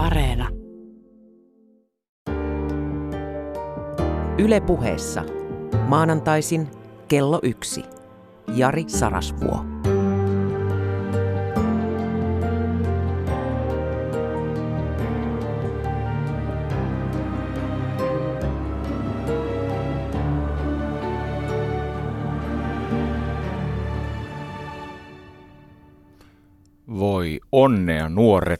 Areena. Yle puheessa. Maanantaisin kello yksi. Jari Sarasvuo. Voi onnea nuoret.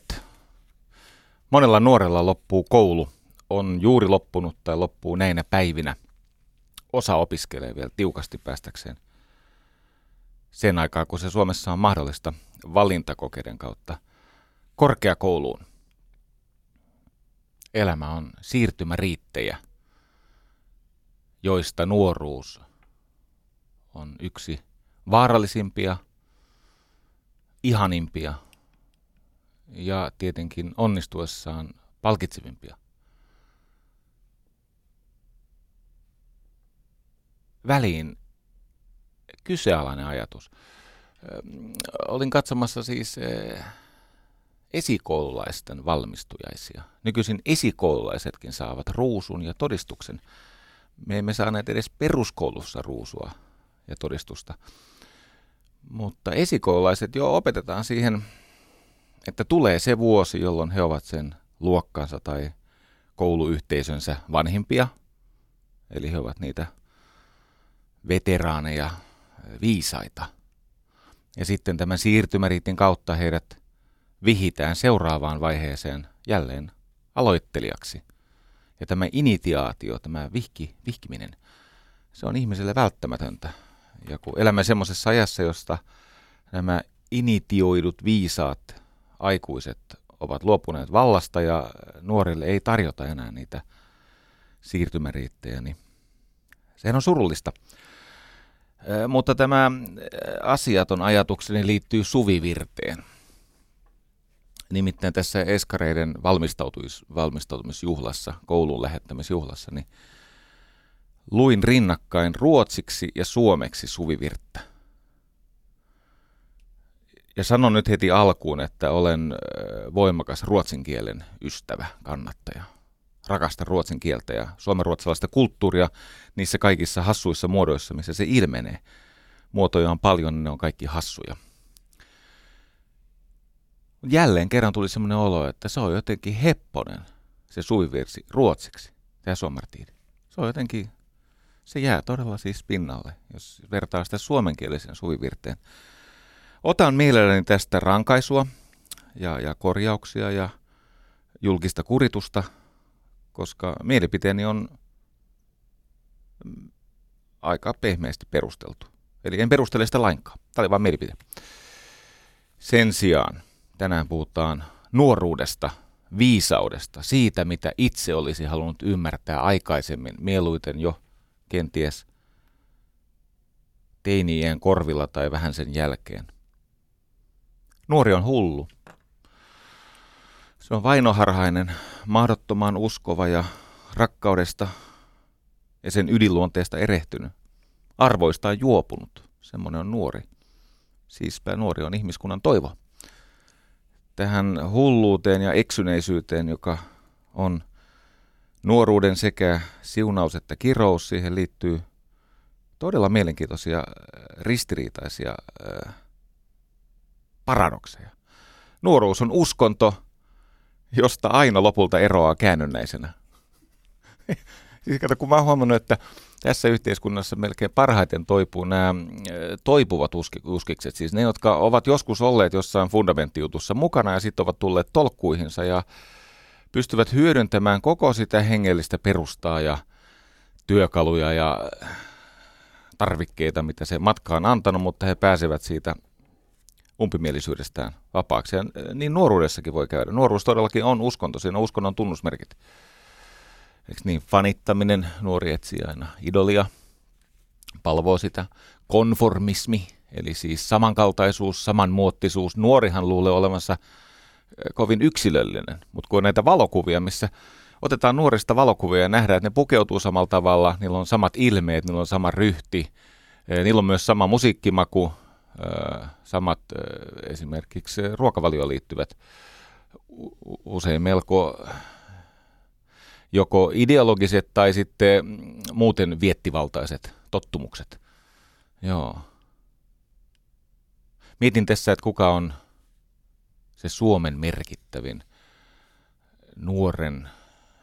Monella nuorella loppuu koulu, on juuri loppunut tai loppuu näinä päivinä. Osa opiskelee vielä tiukasti päästäkseen sen aikaa, kun se Suomessa on mahdollista valintakokeiden kautta korkeakouluun. Elämä on siirtymäriittejä, joista nuoruus on yksi vaarallisimpia – ihanimpia ja tietenkin onnistuessaan palkitsevimpia. Väliin kysealainen ajatus. Olin katsomassa siis esikoululaisten valmistujaisia. Nykyisin esikoululaisetkin saavat ruusun ja todistuksen. Me emme saaneet edes peruskoulussa ruusua ja todistusta. Mutta esikoululaiset jo opetetaan siihen, että tulee se vuosi, jolloin he ovat sen luokkansa tai kouluyhteisönsä vanhimpia. Eli he ovat niitä veteraaneja, viisaita. Ja sitten tämän siirtymäriitin kautta heidät vihitään seuraavaan vaiheeseen jälleen aloittelijaksi. Ja tämä initiaatio, tämä vihki, vihkiminen, se on ihmiselle välttämätöntä ja kun elämme semmoisessa ajassa, josta nämä initioidut viisaat aikuiset ovat luopuneet vallasta ja nuorille ei tarjota enää niitä siirtymäriittejä, niin sehän on surullista. Mutta tämä asiaton ajatukseni liittyy suvivirteen. Nimittäin tässä eskareiden valmistautumisjuhlassa, koulun lähettämisjuhlassa, niin luin rinnakkain ruotsiksi ja suomeksi suvivirttä. Ja sanon nyt heti alkuun, että olen voimakas ruotsin kielen ystävä, kannattaja. Rakastan ruotsin kieltä ja suomenruotsalaista kulttuuria niissä kaikissa hassuissa muodoissa, missä se ilmenee. Muotoja on paljon, ne on kaikki hassuja. Jälleen kerran tuli semmoinen olo, että se on jotenkin hepponen, se suvivirsi ruotsiksi, tämä sommartiidi. Se on jotenkin se jää todella siis pinnalle, jos vertaa sitä suomenkielisen suvivirteen. Otan mielelläni tästä rankaisua ja, ja korjauksia ja julkista kuritusta, koska mielipiteeni on aika pehmeästi perusteltu. Eli en perustele sitä lainkaan. Tämä oli vain mielipide. Sen sijaan tänään puhutaan nuoruudesta, viisaudesta, siitä mitä itse olisi halunnut ymmärtää aikaisemmin, mieluiten jo kenties teiniien korvilla tai vähän sen jälkeen. Nuori on hullu. Se on vainoharhainen, mahdottoman uskova ja rakkaudesta ja sen ydinluonteesta erehtynyt. Arvoistaan juopunut. Semmoinen on nuori. Siispä nuori on ihmiskunnan toivo. Tähän hulluuteen ja eksyneisyyteen, joka on nuoruuden sekä siunaus että kirous. Siihen liittyy todella mielenkiintoisia ristiriitaisia äh, paradokseja. Nuoruus on uskonto, josta aina lopulta eroaa käännynnäisenä. siis kato, kun mä oon huomannut, että tässä yhteiskunnassa melkein parhaiten toipuu nämä äh, toipuvat uskikset, siis ne, jotka ovat joskus olleet jossain fundamenttijutussa mukana ja sitten ovat tulleet tolkkuihinsa ja pystyvät hyödyntämään koko sitä hengellistä perustaa ja työkaluja ja tarvikkeita, mitä se matka on antanut, mutta he pääsevät siitä umpimielisyydestään vapaaksi. Ja niin nuoruudessakin voi käydä. Nuoruus todellakin on uskonto, siinä on uskonnon tunnusmerkit. Eikö niin, fanittaminen, nuori etsii aina idolia, palvoo sitä. Konformismi, eli siis samankaltaisuus, samanmuottisuus. Nuorihan luulee olevansa kovin yksilöllinen, mutta kun on näitä valokuvia, missä otetaan nuorista valokuvia ja nähdään, että ne pukeutuu samalla tavalla, niillä on samat ilmeet, niillä on sama ryhti, niillä on myös sama musiikkimaku, samat esimerkiksi ruokavalioon liittyvät usein melko joko ideologiset tai sitten muuten viettivaltaiset tottumukset. Joo. Mietin tässä, että kuka on se Suomen merkittävin nuoren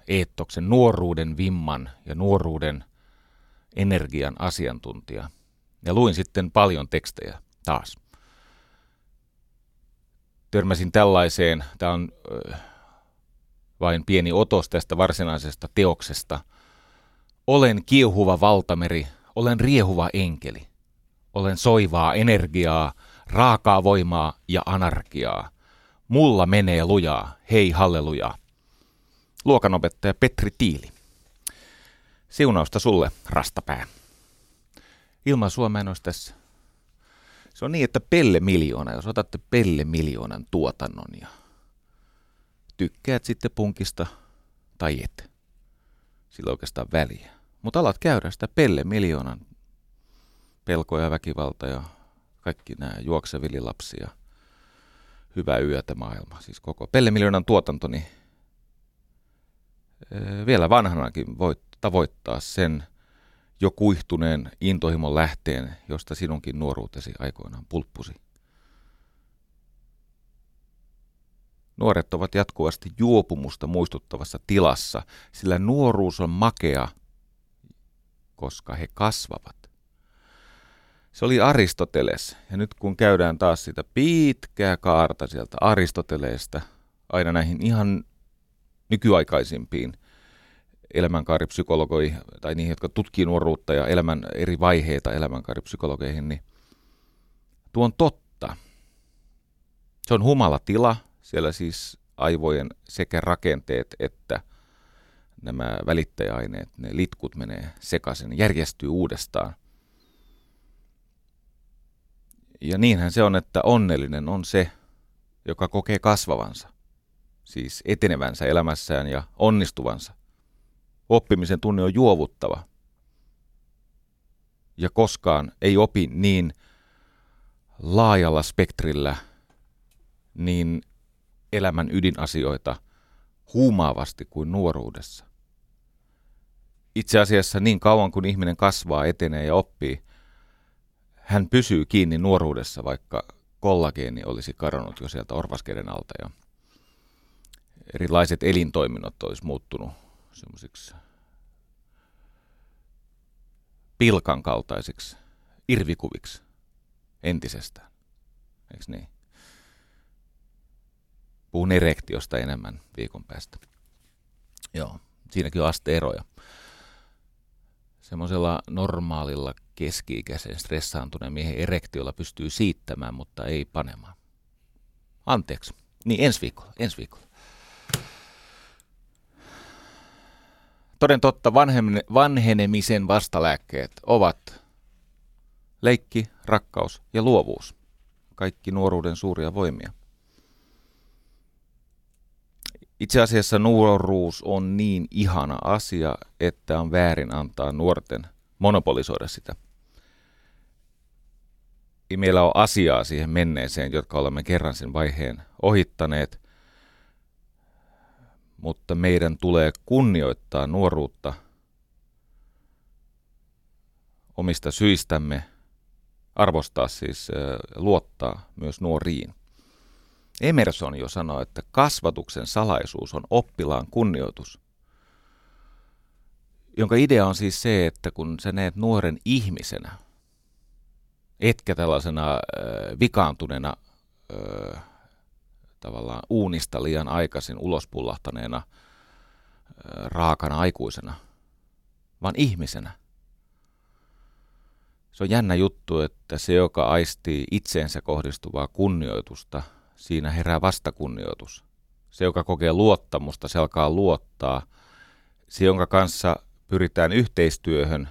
eettoksen, nuoruuden vimman ja nuoruuden energian asiantuntija. Ja luin sitten paljon tekstejä taas. Törmäsin tällaiseen, tämä on vain pieni otos tästä varsinaisesta teoksesta. Olen kiehuva valtameri, olen riehuva enkeli. Olen soivaa energiaa, raakaa voimaa ja anarkiaa. Mulla menee lujaa, hei halleluja. Luokanopettaja Petri Tiili. Siunausta sulle, rastapää. Ilman Suomeen olisi tässä. Se on niin, että Pelle Miljoona, jos otatte Pelle Miljoonan tuotannon ja tykkäät sitten punkista tai et. Sillä oikeastaan väliä. Mutta alat käydä sitä Pelle Miljoonan pelkoja ja väkivalta ja kaikki nämä juoksevillilapsia. Hyvää yötä maailma. Siis koko Pelle Miljoonan tuotanto, niin vielä vanhanakin voit tavoittaa sen jo kuihtuneen intohimon lähteen, josta sinunkin nuoruutesi aikoinaan pulppusi. Nuoret ovat jatkuvasti juopumusta muistuttavassa tilassa, sillä nuoruus on makea, koska he kasvavat. Se oli Aristoteles, ja nyt kun käydään taas sitä pitkää kaarta sieltä Aristoteleesta aina näihin ihan nykyaikaisimpiin elämänkaaripsykologoihin, tai niihin, jotka tutkii nuoruutta ja elämän eri vaiheita elämänkaaripsykologeihin, niin tuo on totta. Se on humala tila, siellä siis aivojen sekä rakenteet että nämä välittäjäaineet, ne litkut menee sekaisin, järjestyy uudestaan. Ja niinhän se on, että onnellinen on se, joka kokee kasvavansa, siis etenevänsä elämässään ja onnistuvansa. Oppimisen tunne on juovuttava. Ja koskaan ei opi niin laajalla spektrillä, niin elämän ydinasioita huumaavasti kuin nuoruudessa. Itse asiassa niin kauan kuin ihminen kasvaa, etenee ja oppii, hän pysyy kiinni nuoruudessa, vaikka kollageeni olisi kadonnut jo sieltä orvaskeden alta ja erilaiset elintoiminnot olisi muuttunut semmoisiksi pilkan kaltaisiksi irvikuviksi entisestään. Eikö niin? Puhun erektiosta enemmän viikon päästä. Joo, siinäkin on asteeroja. Semmoisella normaalilla keski-ikäisen stressaantuneen miehen erektiolla pystyy siittämään, mutta ei panemaan. Anteeksi. Niin ensi viikolla, ensi viikolla. Toden totta, vanhenemisen vastalääkkeet ovat leikki, rakkaus ja luovuus. Kaikki nuoruuden suuria voimia. Itse asiassa nuoruus on niin ihana asia, että on väärin antaa nuorten monopolisoida sitä. Ei meillä ole asiaa siihen menneeseen, jotka olemme kerran sen vaiheen ohittaneet, mutta meidän tulee kunnioittaa nuoruutta omista syistämme, arvostaa siis luottaa myös nuoriin. Emerson jo sanoi, että kasvatuksen salaisuus on oppilaan kunnioitus, jonka idea on siis se, että kun sä näet nuoren ihmisenä, etkä tällaisena vikaantuneena tavallaan uunista liian aikaisin ulospullahtaneena raakana aikuisena, vaan ihmisenä. Se on jännä juttu, että se, joka aistii itseensä kohdistuvaa kunnioitusta – siinä herää vastakunnioitus. Se, joka kokee luottamusta, se alkaa luottaa. Se, jonka kanssa pyritään yhteistyöhön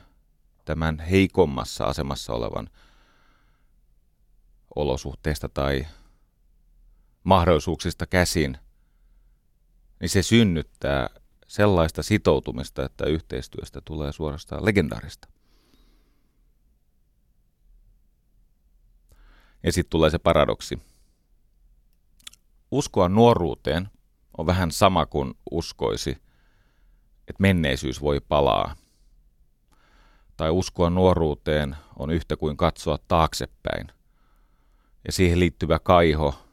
tämän heikommassa asemassa olevan olosuhteista tai mahdollisuuksista käsin, niin se synnyttää sellaista sitoutumista, että yhteistyöstä tulee suorastaan legendaarista. Ja sitten tulee se paradoksi uskoa nuoruuteen on vähän sama kuin uskoisi, että menneisyys voi palaa. Tai uskoa nuoruuteen on yhtä kuin katsoa taaksepäin. Ja siihen liittyvä kaiho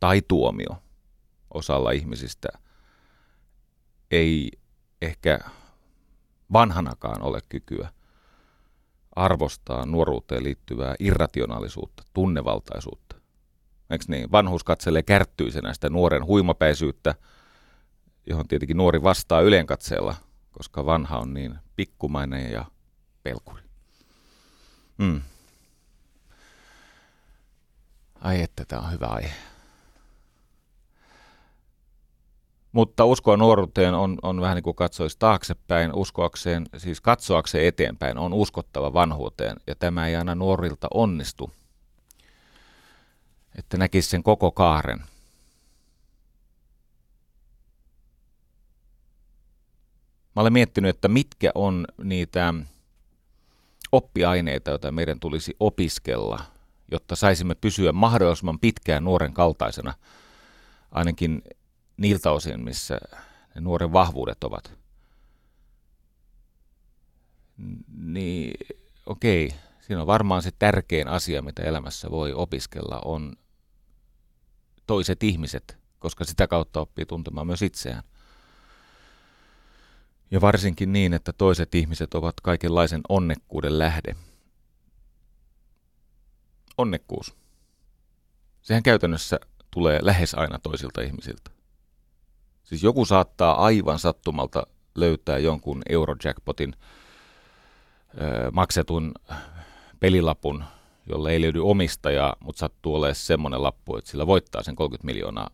tai tuomio osalla ihmisistä ei ehkä vanhanakaan ole kykyä arvostaa nuoruuteen liittyvää irrationaalisuutta, tunnevaltaisuutta. Eikö niin? Vanhuus katselee kärttyisenä sitä nuoren huimapäisyyttä, johon tietenkin nuori vastaa ylenkatseella, koska vanha on niin pikkumainen ja pelkuri. Mm. Ai että tämä on hyvä aihe. Mutta uskoa nuoruuteen on, on vähän niin kuin katsoisi taaksepäin, uskoakseen, siis katsoakseen eteenpäin on uskottava vanhuuteen, ja tämä ei aina nuorilta onnistu, että näkisi sen koko kaaren. Mä olen miettinyt, että mitkä on niitä oppiaineita, joita meidän tulisi opiskella, jotta saisimme pysyä mahdollisimman pitkään nuoren kaltaisena, ainakin niiltä osin, missä ne nuoren vahvuudet ovat. Niin okei, siinä on varmaan se tärkein asia, mitä elämässä voi opiskella, on toiset ihmiset, koska sitä kautta oppii tuntemaan myös itseään. Ja varsinkin niin, että toiset ihmiset ovat kaikenlaisen onnekkuuden lähde. Onnekkuus. Sehän käytännössä tulee lähes aina toisilta ihmisiltä. Siis joku saattaa aivan sattumalta löytää jonkun Eurojackpotin ö, maksetun pelilapun, jolle ei löydy omistajaa, mutta sattuu olemaan semmoinen lappu, että sillä voittaa sen 30 miljoonaa.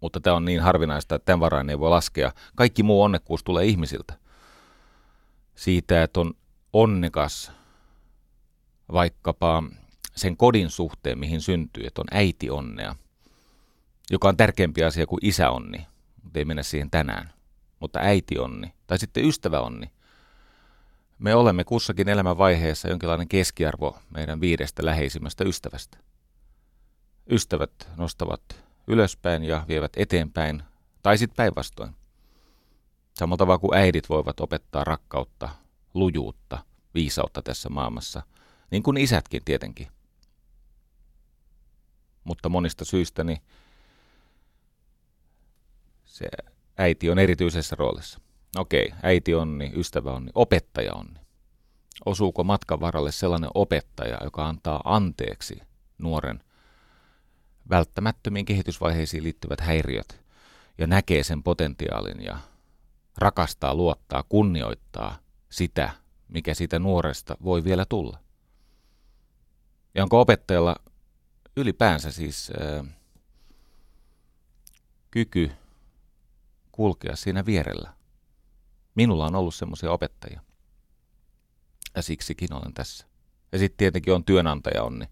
Mutta tämä on niin harvinaista, että tämän varaan ei voi laskea. Kaikki muu onnekkuus tulee ihmisiltä. Siitä, että on onnekas vaikkapa sen kodin suhteen, mihin syntyy, että on äiti onnea – joka on tärkeämpi asia kuin isäonni, mutta ei mennä siihen tänään. Mutta äiti onni, tai sitten ystävä onni. Me olemme kussakin elämän vaiheessa jonkinlainen keskiarvo meidän viidestä läheisimmästä ystävästä. Ystävät nostavat ylöspäin ja vievät eteenpäin, tai sitten päinvastoin. Samalla tavalla kuin äidit voivat opettaa rakkautta, lujuutta, viisautta tässä maailmassa, niin kuin isätkin tietenkin. Mutta monista syistä niin se äiti on erityisessä roolissa. Okei, äiti onni, ystävä onni, opettaja onni. Osuuko matkan varalle sellainen opettaja, joka antaa anteeksi nuoren välttämättömiin kehitysvaiheisiin liittyvät häiriöt ja näkee sen potentiaalin ja rakastaa, luottaa, kunnioittaa sitä, mikä siitä nuoresta voi vielä tulla. Ja onko opettajalla ylipäänsä siis äh, kyky kulkea siinä vierellä. Minulla on ollut semmoisia opettajia. Ja siksikin olen tässä. Ja sitten tietenkin on työnantaja onni.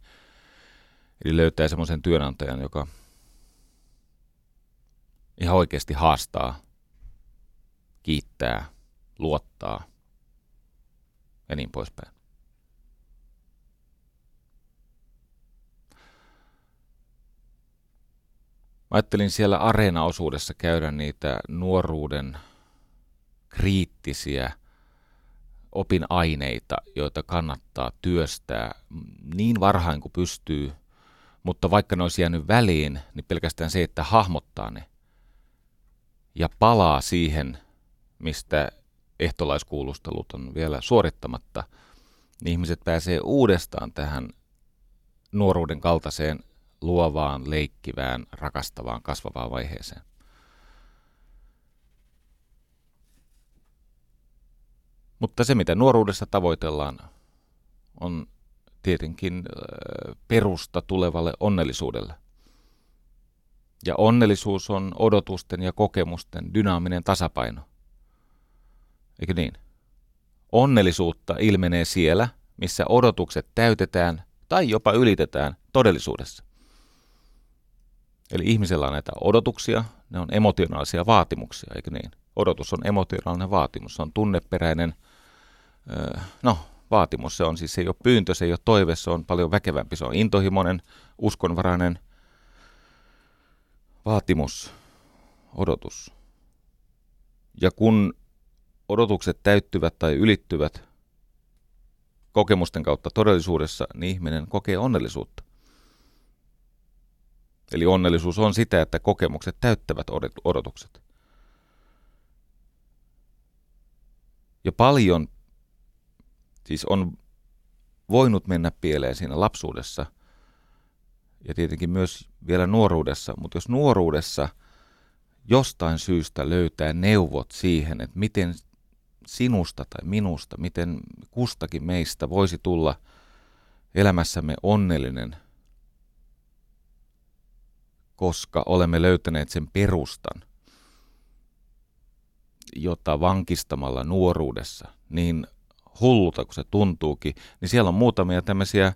Eli löytää semmoisen työnantajan, joka ihan oikeasti haastaa, kiittää, luottaa ja niin poispäin. Mä ajattelin siellä areenaosuudessa käydä niitä nuoruuden kriittisiä opinaineita, joita kannattaa työstää niin varhain kuin pystyy, mutta vaikka ne olisi jäänyt väliin, niin pelkästään se, että hahmottaa ne ja palaa siihen, mistä ehtolaiskuulustelut on vielä suorittamatta, niin ihmiset pääsee uudestaan tähän nuoruuden kaltaiseen luovaan, leikkivään, rakastavaan, kasvavaan vaiheeseen. Mutta se, mitä nuoruudessa tavoitellaan, on tietenkin perusta tulevalle onnellisuudelle. Ja onnellisuus on odotusten ja kokemusten dynaaminen tasapaino. Eikö niin? Onnellisuutta ilmenee siellä, missä odotukset täytetään tai jopa ylitetään todellisuudessa. Eli ihmisellä on näitä odotuksia, ne on emotionaalisia vaatimuksia, eikö niin? Odotus on emotionaalinen vaatimus, se on tunneperäinen no, vaatimus. Se on siis, se ei ole pyyntö, se ei ole toive, se on paljon väkevämpi, se on intohimoinen, uskonvarainen, vaatimus, odotus. Ja kun odotukset täyttyvät tai ylittyvät kokemusten kautta todellisuudessa, niin ihminen kokee onnellisuutta. Eli onnellisuus on sitä, että kokemukset täyttävät odotukset. Ja paljon siis on voinut mennä pieleen siinä lapsuudessa ja tietenkin myös vielä nuoruudessa, mutta jos nuoruudessa jostain syystä löytää neuvot siihen, että miten sinusta tai minusta, miten kustakin meistä voisi tulla elämässämme onnellinen, koska olemme löytäneet sen perustan, jota vankistamalla nuoruudessa, niin hullulta kuin se tuntuukin, niin siellä on muutamia tämmöisiä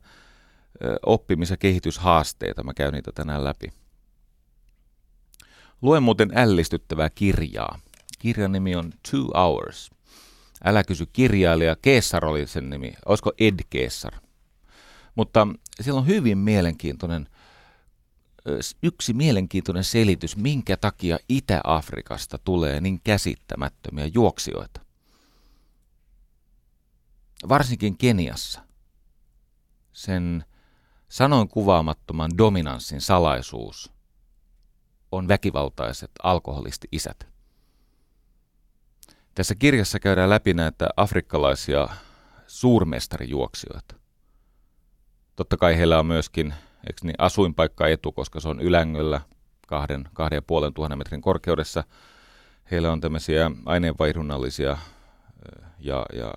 oppimis- ja kehityshaasteita. Mä käyn niitä tänään läpi. Luen muuten ällistyttävää kirjaa. Kirjan nimi on Two Hours. Älä kysy kirjailija. Keessar oli sen nimi. Olisiko Ed Keessar? Mutta siellä on hyvin mielenkiintoinen, yksi mielenkiintoinen selitys, minkä takia Itä-Afrikasta tulee niin käsittämättömiä juoksijoita varsinkin Keniassa, sen sanoin kuvaamattoman dominanssin salaisuus on väkivaltaiset alkoholisti-isät. Tässä kirjassa käydään läpi näitä afrikkalaisia suurmestarijuoksijoita. Totta kai heillä on myöskin niin, asuinpaikka etu, koska se on Ylängöllä kahden, kahden ja puolen tuhannen metrin korkeudessa. Heillä on tämmöisiä aineenvaihdunnallisia ja, ja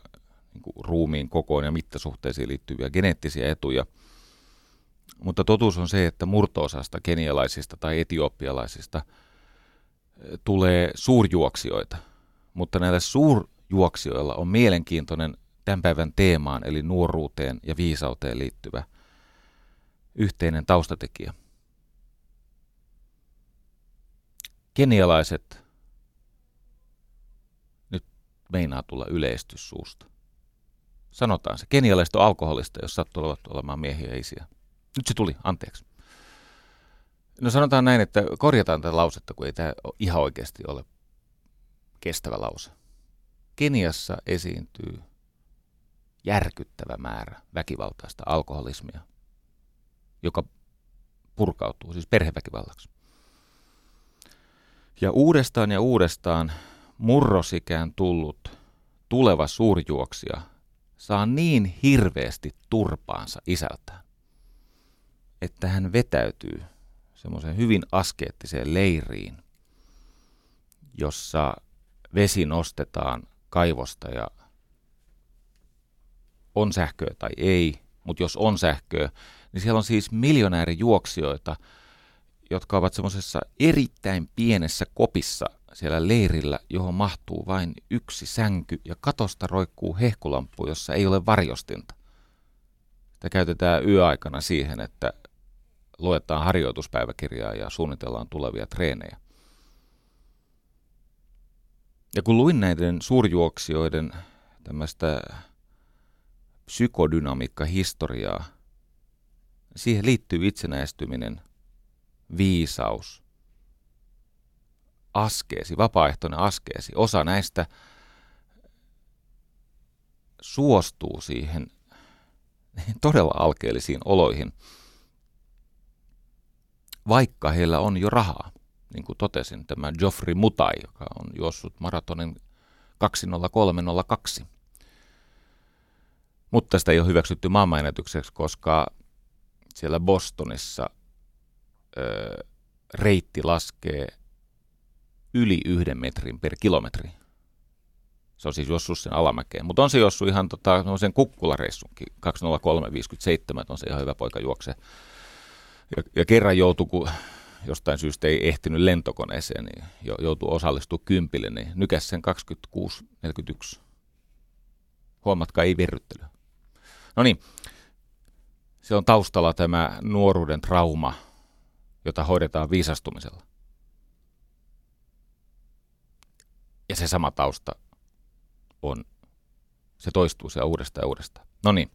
niin kuin ruumiin kokoon ja mittasuhteisiin liittyviä geneettisiä etuja. Mutta totuus on se, että murtoosasta kenialaisista tai etiopialaisista tulee suurjuoksijoita. Mutta näillä suurjuoksijoilla on mielenkiintoinen tämän päivän teemaan, eli nuoruuteen ja viisauteen liittyvä yhteinen taustatekijä. Kenialaiset nyt meinaa tulla yleistys suusta sanotaan se. Kenialaiset on alkoholista, jos sattuu olemaan miehiä ja isiä. Nyt se tuli, anteeksi. No sanotaan näin, että korjataan tätä lausetta, kun ei tämä ihan oikeasti ole kestävä lause. Keniassa esiintyy järkyttävä määrä väkivaltaista alkoholismia, joka purkautuu siis perheväkivallaksi. Ja uudestaan ja uudestaan murrosikään tullut tuleva suurjuoksija saa niin hirveästi turpaansa isältään, että hän vetäytyy semmoiseen hyvin askeettiseen leiriin, jossa vesi nostetaan kaivosta ja on sähköä tai ei, mutta jos on sähköä, niin siellä on siis miljonäärijuoksijoita, jotka ovat semmoisessa erittäin pienessä kopissa siellä leirillä, johon mahtuu vain yksi sänky ja katosta roikkuu hehkulamppu, jossa ei ole varjostinta. Sitä käytetään yöaikana siihen, että luetaan harjoituspäiväkirjaa ja suunnitellaan tulevia treenejä. Ja kun luin näiden suurjuoksijoiden tämmöistä psykodynamiikka-historiaa, siihen liittyy itsenäistyminen, viisaus, askeesi, vapaaehtoinen askeesi. Osa näistä suostuu siihen todella alkeellisiin oloihin, vaikka heillä on jo rahaa. Niin kuin totesin, tämä Geoffrey Mutai, joka on juossut maratonin 20302. Mutta sitä ei ole hyväksytty maailmanennätykseksi, koska siellä Bostonissa ö, reitti laskee yli yhden metrin per kilometri. Se on siis juossut sen alamäkeen. Mutta on se juossut ihan tota, no sen kukkulareissunkin, 20357, on se ihan hyvä poika juokse. Ja, ja kerran joutui, kun jostain syystä ei ehtinyt lentokoneeseen, niin joutui osallistumaan kympille, niin nykäs sen 26.41. Huomatkaa, ei verryttely. No niin, se on taustalla tämä nuoruuden trauma, jota hoidetaan viisastumisella. Ja se sama tausta on, se toistuu se uudestaan ja uudestaan. No niin.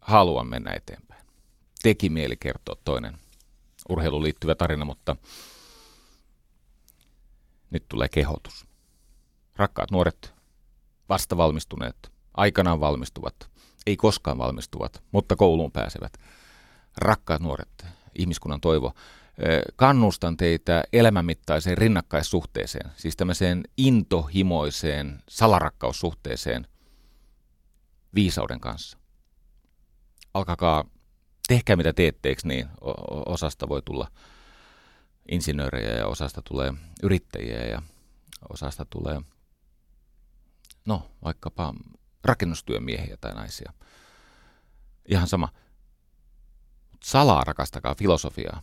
haluan mennä eteenpäin. Teki mieli kertoa toinen urheiluun liittyvä tarina, mutta nyt tulee kehotus. Rakkaat nuoret, vasta valmistuneet, aikanaan valmistuvat, ei koskaan valmistuvat, mutta kouluun pääsevät. Rakkaat nuoret, ihmiskunnan toivo, kannustan teitä elämänmittaiseen rinnakkaissuhteeseen, siis tämmöiseen intohimoiseen salarakkaussuhteeseen viisauden kanssa. Alkakaa, tehkää mitä teette, eikö niin? Osasta voi tulla insinöörejä ja osasta tulee yrittäjiä ja osasta tulee, no vaikkapa rakennustyömiehiä tai naisia. Ihan sama. Salaa rakastakaa filosofiaa.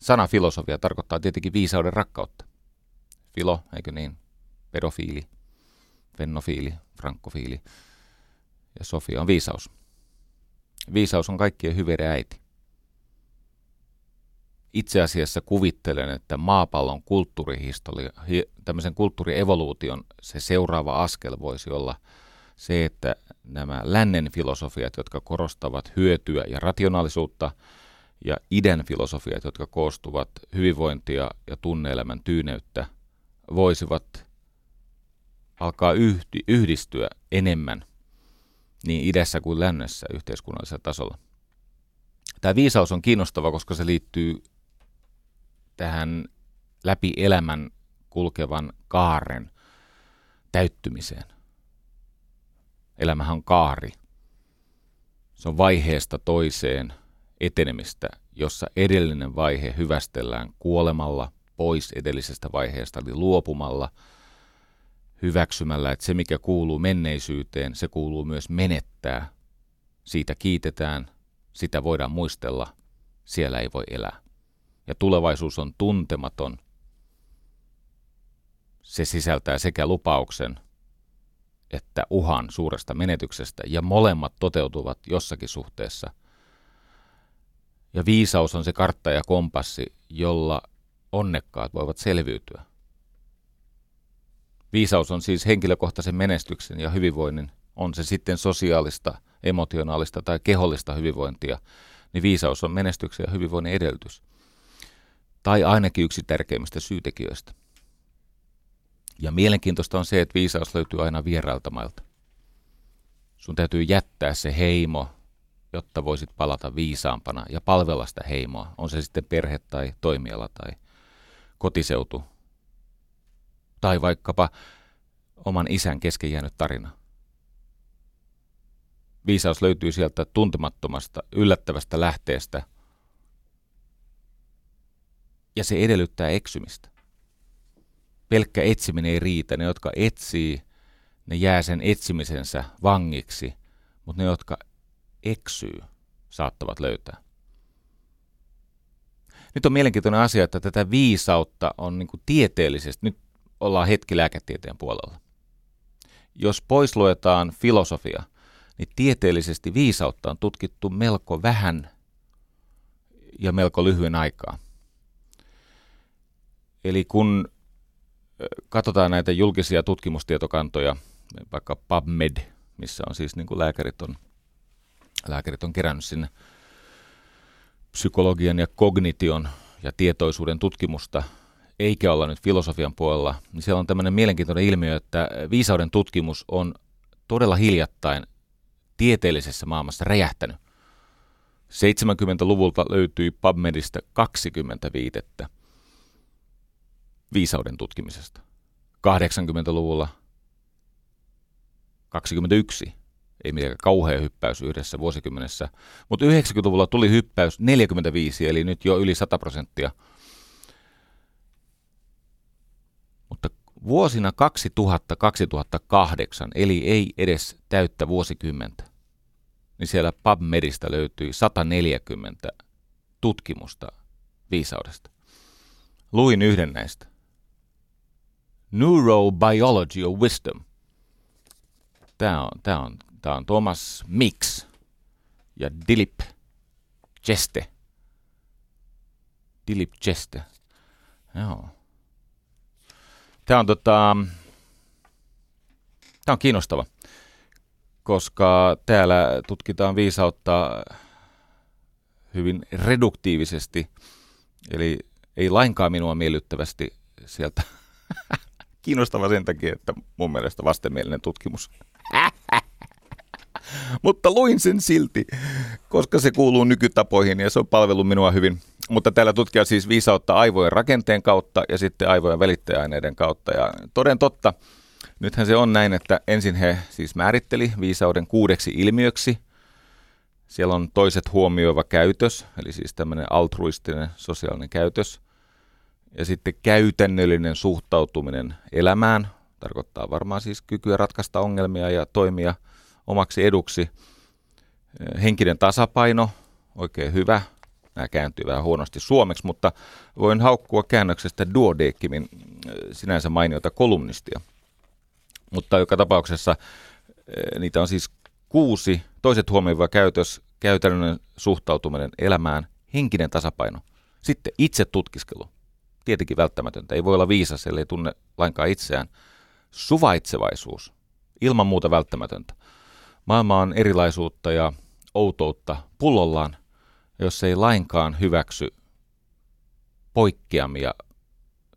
Sana filosofia tarkoittaa tietenkin viisauden rakkautta. Filo, eikö niin? Pedofiili, vennofiili, frankofiili ja Sofia on viisaus. Viisaus on kaikkien hyveiden äiti. Itse asiassa kuvittelen, että maapallon kulttuurihistoria, tämmöisen kulttuurievoluution se seuraava askel voisi olla se, että nämä lännen filosofiat, jotka korostavat hyötyä ja rationaalisuutta, ja idän filosofiat, jotka koostuvat hyvinvointia ja tunneelämän tyyneyttä, voisivat alkaa yhdi, yhdistyä enemmän niin idässä kuin lännessä yhteiskunnallisella tasolla. Tämä viisaus on kiinnostava, koska se liittyy tähän läpi elämän kulkevan kaaren täyttymiseen. Elämähän on kaari. Se on vaiheesta toiseen etenemistä, jossa edellinen vaihe hyvästellään kuolemalla pois edellisestä vaiheesta, eli luopumalla, hyväksymällä, että se mikä kuuluu menneisyyteen, se kuuluu myös menettää. Siitä kiitetään, sitä voidaan muistella, siellä ei voi elää ja tulevaisuus on tuntematon, se sisältää sekä lupauksen että uhan suuresta menetyksestä, ja molemmat toteutuvat jossakin suhteessa. Ja viisaus on se kartta ja kompassi, jolla onnekkaat voivat selviytyä. Viisaus on siis henkilökohtaisen menestyksen ja hyvinvoinnin, on se sitten sosiaalista, emotionaalista tai kehollista hyvinvointia, niin viisaus on menestyksen ja hyvinvoinnin edellytys – tai ainakin yksi tärkeimmistä syytekijöistä. Ja mielenkiintoista on se, että viisaus löytyy aina vierailta mailta. Sun täytyy jättää se heimo, jotta voisit palata viisaampana ja palvella sitä heimoa. On se sitten perhe tai toimiala tai kotiseutu. Tai vaikkapa oman isän kesken jäänyt tarina. Viisaus löytyy sieltä tuntemattomasta, yllättävästä lähteestä – ja se edellyttää eksymistä. Pelkkä etsiminen ei riitä. Ne, jotka etsii, ne jää sen etsimisensä vangiksi, mutta ne, jotka eksyy, saattavat löytää. Nyt on mielenkiintoinen asia, että tätä viisautta on niin tieteellisesti, nyt ollaan hetki lääketieteen puolella. Jos pois luetaan filosofia, niin tieteellisesti viisautta on tutkittu melko vähän ja melko lyhyen aikaa. Eli kun katsotaan näitä julkisia tutkimustietokantoja, vaikka PubMed, missä on siis niin kuin lääkärit, on, lääkärit on kerännyt sinne psykologian ja kognition ja tietoisuuden tutkimusta, eikä olla nyt filosofian puolella, niin siellä on tämmöinen mielenkiintoinen ilmiö, että viisauden tutkimus on todella hiljattain tieteellisessä maailmassa räjähtänyt. 70-luvulta löytyi PubMedistä 20 viitettä viisauden tutkimisesta. 80-luvulla 21, ei mitenkään kauhea hyppäys yhdessä vuosikymmenessä, mutta 90-luvulla tuli hyppäys 45, eli nyt jo yli 100 prosenttia. Mutta vuosina 2000-2008, eli ei edes täyttä vuosikymmentä, niin siellä PubMedistä löytyi 140 tutkimusta viisaudesta. Luin yhden näistä. Neurobiology of Wisdom. Tämä on, tämä on, tämä on Thomas Mix ja Dilip Cheste. Dilip Cheste. Joo. Tämä on, tota, tämä on kiinnostava. koska täällä tutkitaan viisautta hyvin reduktiivisesti, eli ei lainkaan minua miellyttävästi sieltä. Kiinnostava sen takia, että mun mielestä vastenmielinen tutkimus. Mutta luin sen silti, koska se kuuluu nykytapoihin ja se on palvellut minua hyvin. Mutta täällä tutkija siis viisautta aivojen rakenteen kautta ja sitten aivojen välittäjäaineiden kautta. Ja toden totta, nythän se on näin, että ensin he siis määritteli viisauden kuudeksi ilmiöksi. Siellä on toiset huomioiva käytös, eli siis tämmöinen altruistinen sosiaalinen käytös. Ja sitten käytännöllinen suhtautuminen elämään, tarkoittaa varmaan siis kykyä ratkaista ongelmia ja toimia omaksi eduksi. Henkinen tasapaino, oikein hyvä. Nämä kääntyy vähän huonosti suomeksi, mutta voin haukkua käännöksestä Duodeckimin sinänsä mainiota kolumnistia. Mutta joka tapauksessa niitä on siis kuusi. Toiset huomioiva käytös, käytännön suhtautuminen elämään, henkinen tasapaino. Sitten itse tutkiskelu. Tietenkin välttämätöntä. Ei voi olla viisas, ellei tunne lainkaan itseään. Suvaitsevaisuus. Ilman muuta välttämätöntä. Maailma on erilaisuutta ja outoutta pullollaan, jos ei lainkaan hyväksy poikkeamia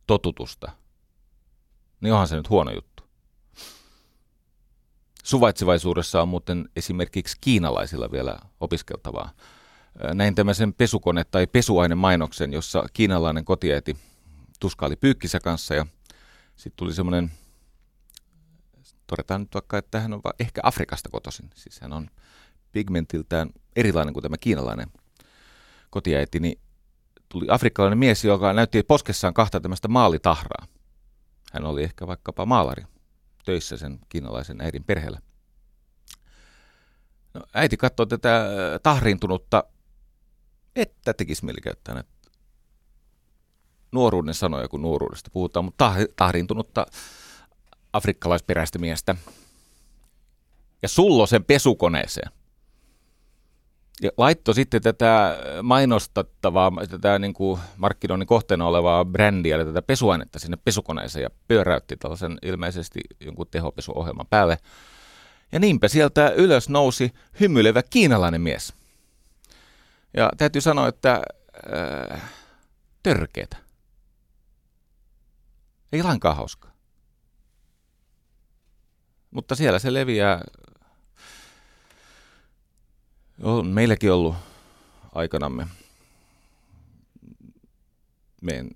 totutusta, niin onhan se nyt huono juttu. Suvaitsevaisuudessa on muuten esimerkiksi kiinalaisilla vielä opiskeltavaa. Näin tämmöisen pesukone- tai pesuainemainoksen, jossa kiinalainen kotiäiti tuskaili pyykkisä kanssa ja sitten tuli semmoinen todetaan nyt vaikka, että hän on ehkä Afrikasta kotoisin. Siis hän on pigmentiltään erilainen kuin tämä kiinalainen kotiäiti, niin tuli afrikkalainen mies, joka näytti poskessaan kahta tämmöistä maalitahraa. Hän oli ehkä vaikkapa maalari töissä sen kiinalaisen äidin perheellä. No, äiti katsoi tätä äh, tahriintunutta, että tekisi mieli käyttää näitä nuoruuden sanoja, kun nuoruudesta puhutaan, mutta tahriintunutta afrikkalaisperäistä miestä ja sullo sen pesukoneeseen. Ja laittoi sitten tätä mainostettavaa, tätä niin kuin markkinoinnin kohteena olevaa brändiä, eli tätä pesuainetta sinne pesukoneeseen ja pyöräytti tällaisen ilmeisesti jonkun tehopesuohjelman päälle. Ja niinpä sieltä ylös nousi hymyilevä kiinalainen mies. Ja täytyy sanoa, että äh, törkeetä. Ei lainkaan hauskaa. Mutta siellä se leviää. On meilläkin ollut aikanamme meidän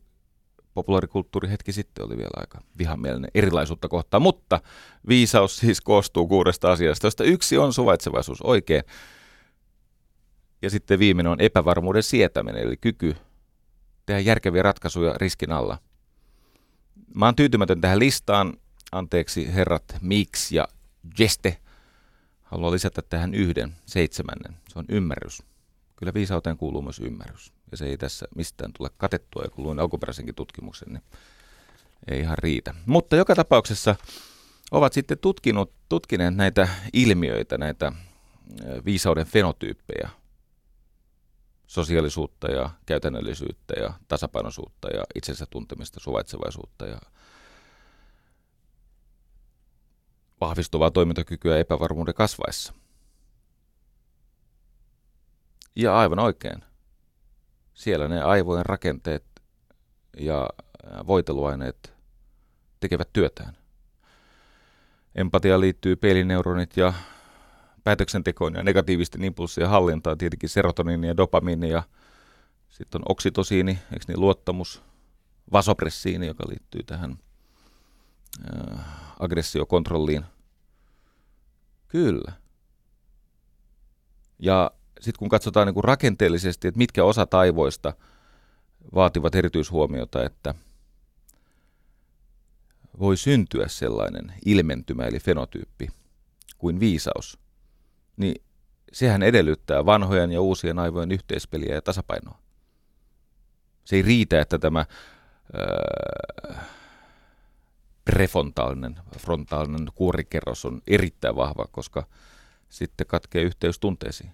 populaarikulttuuri hetki sitten oli vielä aika vihamielinen erilaisuutta kohtaan, mutta viisaus siis koostuu kuudesta asiasta, josta yksi on suvaitsevaisuus oikein. Ja sitten viimeinen on epävarmuuden sietäminen, eli kyky tehdä järkeviä ratkaisuja riskin alla. Mä oon tyytymätön tähän listaan anteeksi herrat Mix ja Jeste, haluan lisätä tähän yhden, seitsemännen. Se on ymmärrys. Kyllä viisauteen kuuluu myös ymmärrys. Ja se ei tässä mistään tule katettua, ja kun luin alkuperäisenkin tutkimuksen, niin ei ihan riitä. Mutta joka tapauksessa ovat sitten tutkinut, tutkineet näitä ilmiöitä, näitä viisauden fenotyyppejä, sosiaalisuutta ja käytännöllisyyttä ja tasapainoisuutta ja itsensä tuntemista, suvaitsevaisuutta ja vahvistuvaa toimintakykyä epävarmuuden kasvaessa. Ja aivan oikein. Siellä ne aivojen rakenteet ja voiteluaineet tekevät työtään. Empatia liittyy peilineuronit ja päätöksentekoon ja negatiivisten impulssien hallintaan, tietenkin serotoniini ja dopamiini ja sitten on oksitosiini, eikö niin, luottamus, vasopressiini, joka liittyy tähän aggressiokontrolliin. Kyllä. Ja sitten kun katsotaan niin kuin rakenteellisesti, että mitkä osat aivoista vaativat erityishuomiota, että voi syntyä sellainen ilmentymä eli fenotyyppi kuin viisaus, niin sehän edellyttää vanhojen ja uusien aivojen yhteispeliä ja tasapainoa. Se ei riitä, että tämä öö, prefrontaalinen frontaalinen kuorikerros on erittäin vahva, koska sitten katkee yhteys tunteisiin.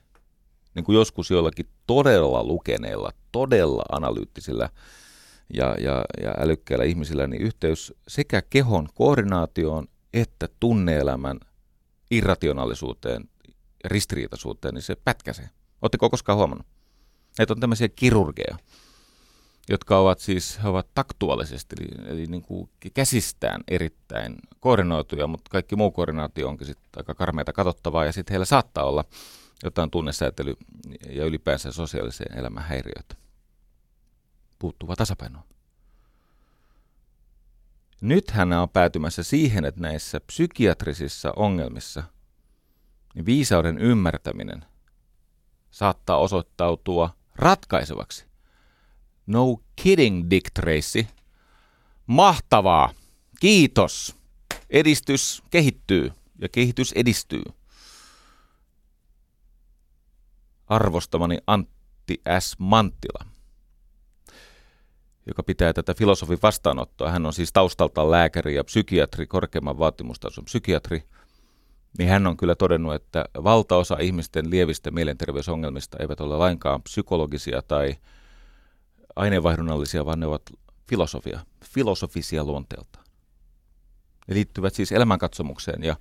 Niin kuin joskus joillakin todella lukeneilla, todella analyyttisillä ja, ja, ja älykkäillä ihmisillä, niin yhteys sekä kehon koordinaatioon että tunneelämän irrationaalisuuteen ristiriitaisuuteen, niin se pätkäsee. Oletteko koskaan huomannut? Että on tämmöisiä kirurgeja, jotka ovat siis he ovat taktuaalisesti, eli, eli niin kuin käsistään erittäin koordinoituja, mutta kaikki muu koordinaatio onkin sitten aika karmeita katsottavaa, ja sitten heillä saattaa olla jotain tunnesäätely ja ylipäänsä sosiaalisen elämän häiriöitä. Puuttuva tasapaino. Nyt hän on päätymässä siihen, että näissä psykiatrisissa ongelmissa niin viisauden ymmärtäminen saattaa osoittautua ratkaisevaksi. No kidding, Dick Tracy. Mahtavaa. Kiitos. Edistys kehittyy ja kehitys edistyy. Arvostamani Antti S. Manttila, joka pitää tätä filosofin vastaanottoa. Hän on siis taustaltaan lääkäri ja psykiatri, korkeamman vaatimustason psykiatri. Niin hän on kyllä todennut, että valtaosa ihmisten lievistä mielenterveysongelmista eivät ole lainkaan psykologisia tai aineenvaihdunnallisia, vaan ne ovat filosofia, filosofisia luonteeltaan. Ne liittyvät siis elämänkatsomukseen ja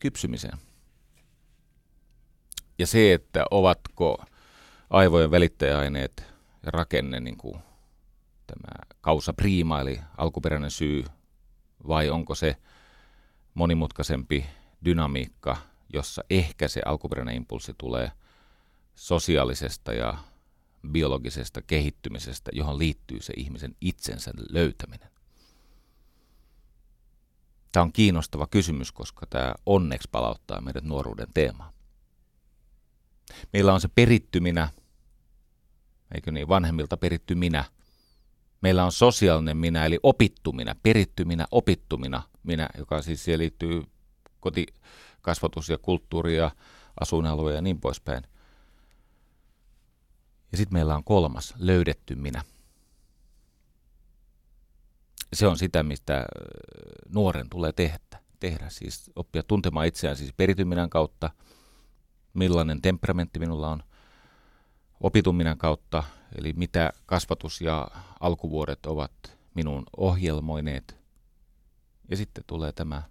kypsymiseen. Ja se, että ovatko aivojen välittäjäaineet ja rakenne niin kuin tämä kausa prima, eli alkuperäinen syy, vai onko se monimutkaisempi dynamiikka, jossa ehkä se alkuperäinen impulssi tulee sosiaalisesta ja biologisesta kehittymisestä, johon liittyy se ihmisen itsensä löytäminen. Tämä on kiinnostava kysymys, koska tämä onneksi palauttaa meidät nuoruuden teemaan. Meillä on se peritty minä, eikö niin, vanhemmilta peritty minä. Meillä on sosiaalinen minä, eli opittu minä, peritty minä, opittu minä, minä joka siis siihen liittyy kotikasvatus ja kulttuuri ja asuinalue ja niin poispäin. Ja sitten meillä on kolmas, löydetty minä. Se on sitä, mistä nuoren tulee tehdä, tehdä siis oppia tuntemaan itseään siis perityminän kautta, millainen temperamentti minulla on, opitun minän kautta, eli mitä kasvatus ja alkuvuodet ovat minun ohjelmoineet. Ja sitten tulee tämä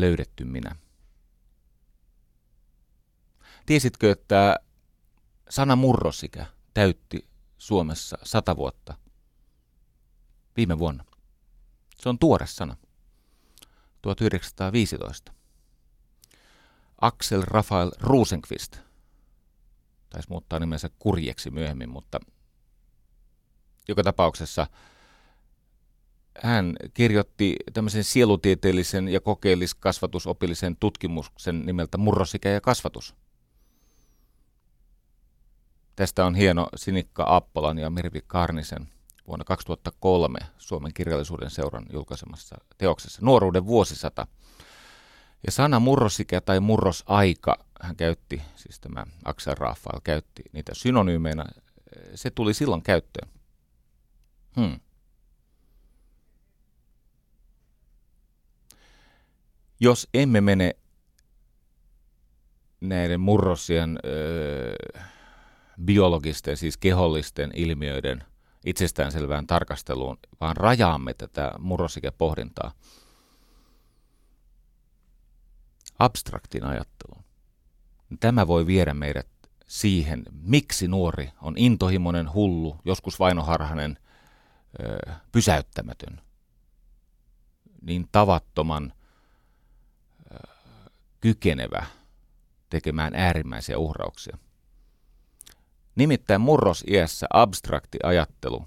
löydetty minä. Tiesitkö, että sana murrosikä täytti Suomessa sata vuotta viime vuonna? Se on tuore sana. 1915. Axel Rafael Rosenqvist taisi muuttaa nimensä kurjeksi myöhemmin, mutta joka tapauksessa hän kirjoitti tämmöisen sielutieteellisen ja kokeelliskasvatusopillisen tutkimuksen nimeltä Murrosikä ja kasvatus. Tästä on hieno Sinikka Appolan ja Mirvi Karnisen vuonna 2003 Suomen kirjallisuuden seuran julkaisemassa teoksessa Nuoruuden vuosisata. Ja sana murrosikä tai murrosaika, hän käytti, siis tämä Axel Rafael käytti niitä synonyymeina, se tuli silloin käyttöön. Hmm. Jos emme mene näiden murrosien öö, biologisten, siis kehollisten ilmiöiden itsestäänselvään tarkasteluun, vaan rajaamme tätä murrosikepohdintaa abstraktin ajatteluun. Tämä voi viedä meidät siihen, miksi nuori on intohimoinen, hullu, joskus vainoharhainen, ö, pysäyttämätön, niin tavattoman kykenevä tekemään äärimmäisiä uhrauksia. Nimittäin murrosiässä abstrakti ajattelu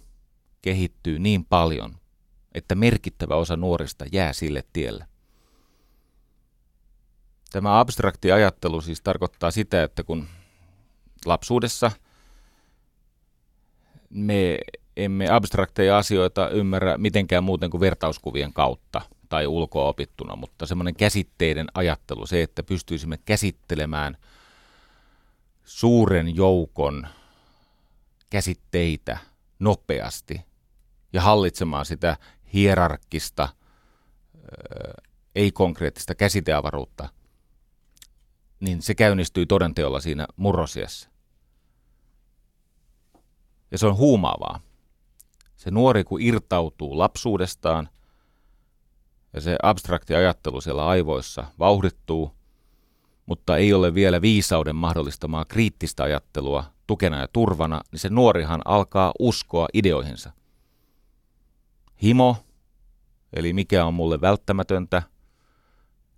kehittyy niin paljon, että merkittävä osa nuorista jää sille tielle. Tämä abstrakti ajattelu siis tarkoittaa sitä, että kun lapsuudessa me emme abstrakteja asioita ymmärrä mitenkään muuten kuin vertauskuvien kautta tai ulkoa opittuna, mutta semmoinen käsitteiden ajattelu, se, että pystyisimme käsittelemään suuren joukon käsitteitä nopeasti ja hallitsemaan sitä hierarkkista, ei-konkreettista käsiteavaruutta, niin se käynnistyy todenteolla siinä murrosiassa. Ja se on huumaavaa. Se nuori, kun irtautuu lapsuudestaan ja se abstrakti ajattelu siellä aivoissa vauhdittuu, mutta ei ole vielä viisauden mahdollistamaa kriittistä ajattelua tukena ja turvana, niin se nuorihan alkaa uskoa ideoihinsa. Himo, eli mikä on mulle välttämätöntä,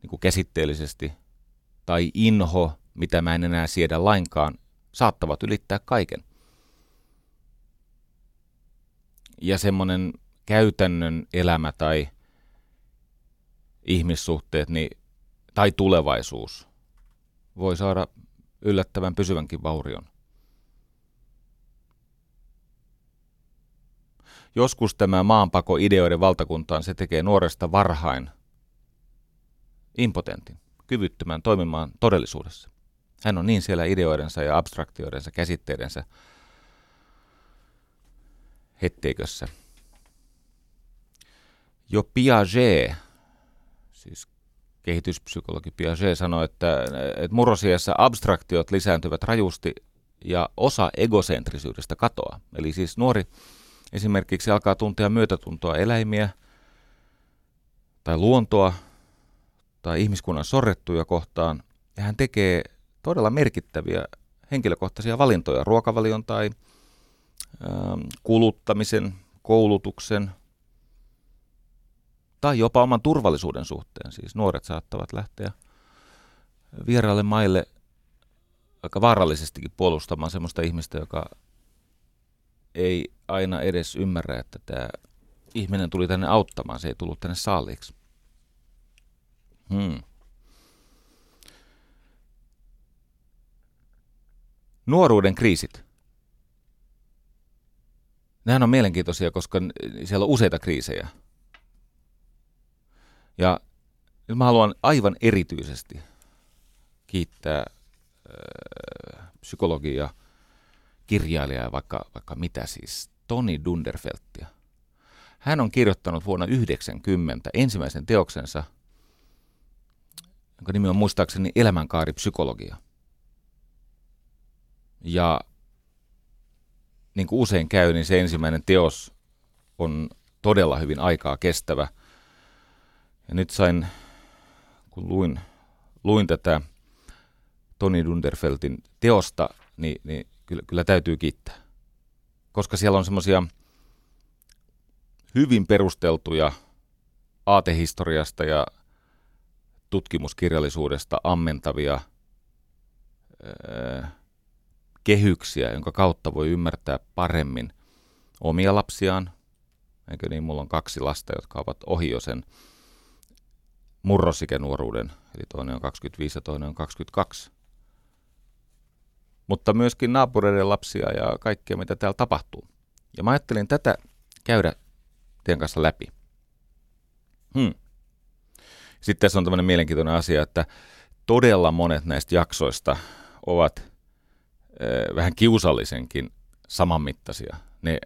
niin kuin käsitteellisesti, tai inho, mitä mä en enää siedä lainkaan, saattavat ylittää kaiken. Ja semmoinen käytännön elämä tai ihmissuhteet niin, tai tulevaisuus voi saada yllättävän pysyvänkin vaurion. Joskus tämä maanpako ideoiden valtakuntaan se tekee nuoresta varhain impotentin, kyvyttömän toimimaan todellisuudessa. Hän on niin siellä ideoidensa ja abstraktioidensa, käsitteidensä hetteikössä. Jo Piaget, siis kehityspsykologi Piaget sanoi, että, että murrosiassa abstraktiot lisääntyvät rajusti ja osa egocentrisyydestä katoaa. Eli siis nuori esimerkiksi alkaa tuntea myötätuntoa eläimiä tai luontoa tai ihmiskunnan sorrettuja kohtaan, ja hän tekee todella merkittäviä henkilökohtaisia valintoja ruokavalion tai kuluttamisen, koulutuksen tai jopa oman turvallisuuden suhteen. Siis nuoret saattavat lähteä vieraille maille aika vaarallisestikin puolustamaan sellaista ihmistä, joka ei aina edes ymmärrä, että tämä ihminen tuli tänne auttamaan, se ei tullut tänne saaliiksi. Hmm. Nuoruuden kriisit. Nehän on mielenkiintoisia, koska siellä on useita kriisejä. Ja nyt mä haluan aivan erityisesti kiittää äh, psykologia, kirjailijaa vaikka, vaikka mitä siis, Toni Dunderfeltia. Hän on kirjoittanut vuonna 1990 ensimmäisen teoksensa, jonka nimi on muistaakseni Elämänkaaripsykologia. Ja niin kuin usein käy, niin se ensimmäinen teos on todella hyvin aikaa kestävä. Ja nyt sain, kun luin, luin tätä Toni Dunderfeltin teosta, niin, niin kyllä, kyllä täytyy kiittää. Koska siellä on semmoisia hyvin perusteltuja aatehistoriasta ja tutkimuskirjallisuudesta ammentavia ää, kehyksiä, jonka kautta voi ymmärtää paremmin omia lapsiaan. Eikö niin, mulla on kaksi lasta, jotka ovat ohi jo sen murrosikenuoruuden, eli toinen on 25 ja toinen on 22. Mutta myöskin naapureiden lapsia ja kaikkea, mitä täällä tapahtuu. Ja mä ajattelin tätä käydä teidän kanssa läpi. Hmm. Sitten tässä on tämmöinen mielenkiintoinen asia, että todella monet näistä jaksoista ovat vähän kiusallisenkin samanmittaisia. Ne,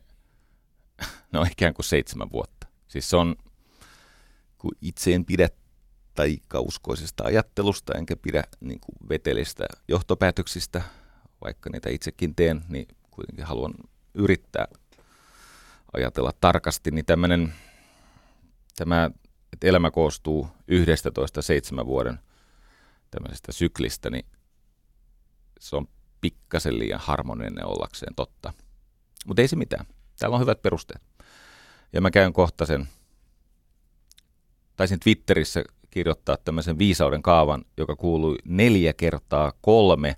ne on ikään kuin seitsemän vuotta. Siis se on, kun itse en pidä taikauskoisesta ajattelusta, enkä pidä niin kuin vetelistä johtopäätöksistä, vaikka niitä itsekin teen, niin kuitenkin haluan yrittää ajatella tarkasti, niin tämmöinen, tämä, että elämä koostuu 11 seitsemän vuoden tämmöisestä syklistä, niin se on pikkasen liian harmoninen ollakseen totta. Mutta ei se mitään. Täällä on hyvät perusteet. Ja mä käyn kohta sen, taisin Twitterissä kirjoittaa tämmöisen viisauden kaavan, joka kuului neljä kertaa kolme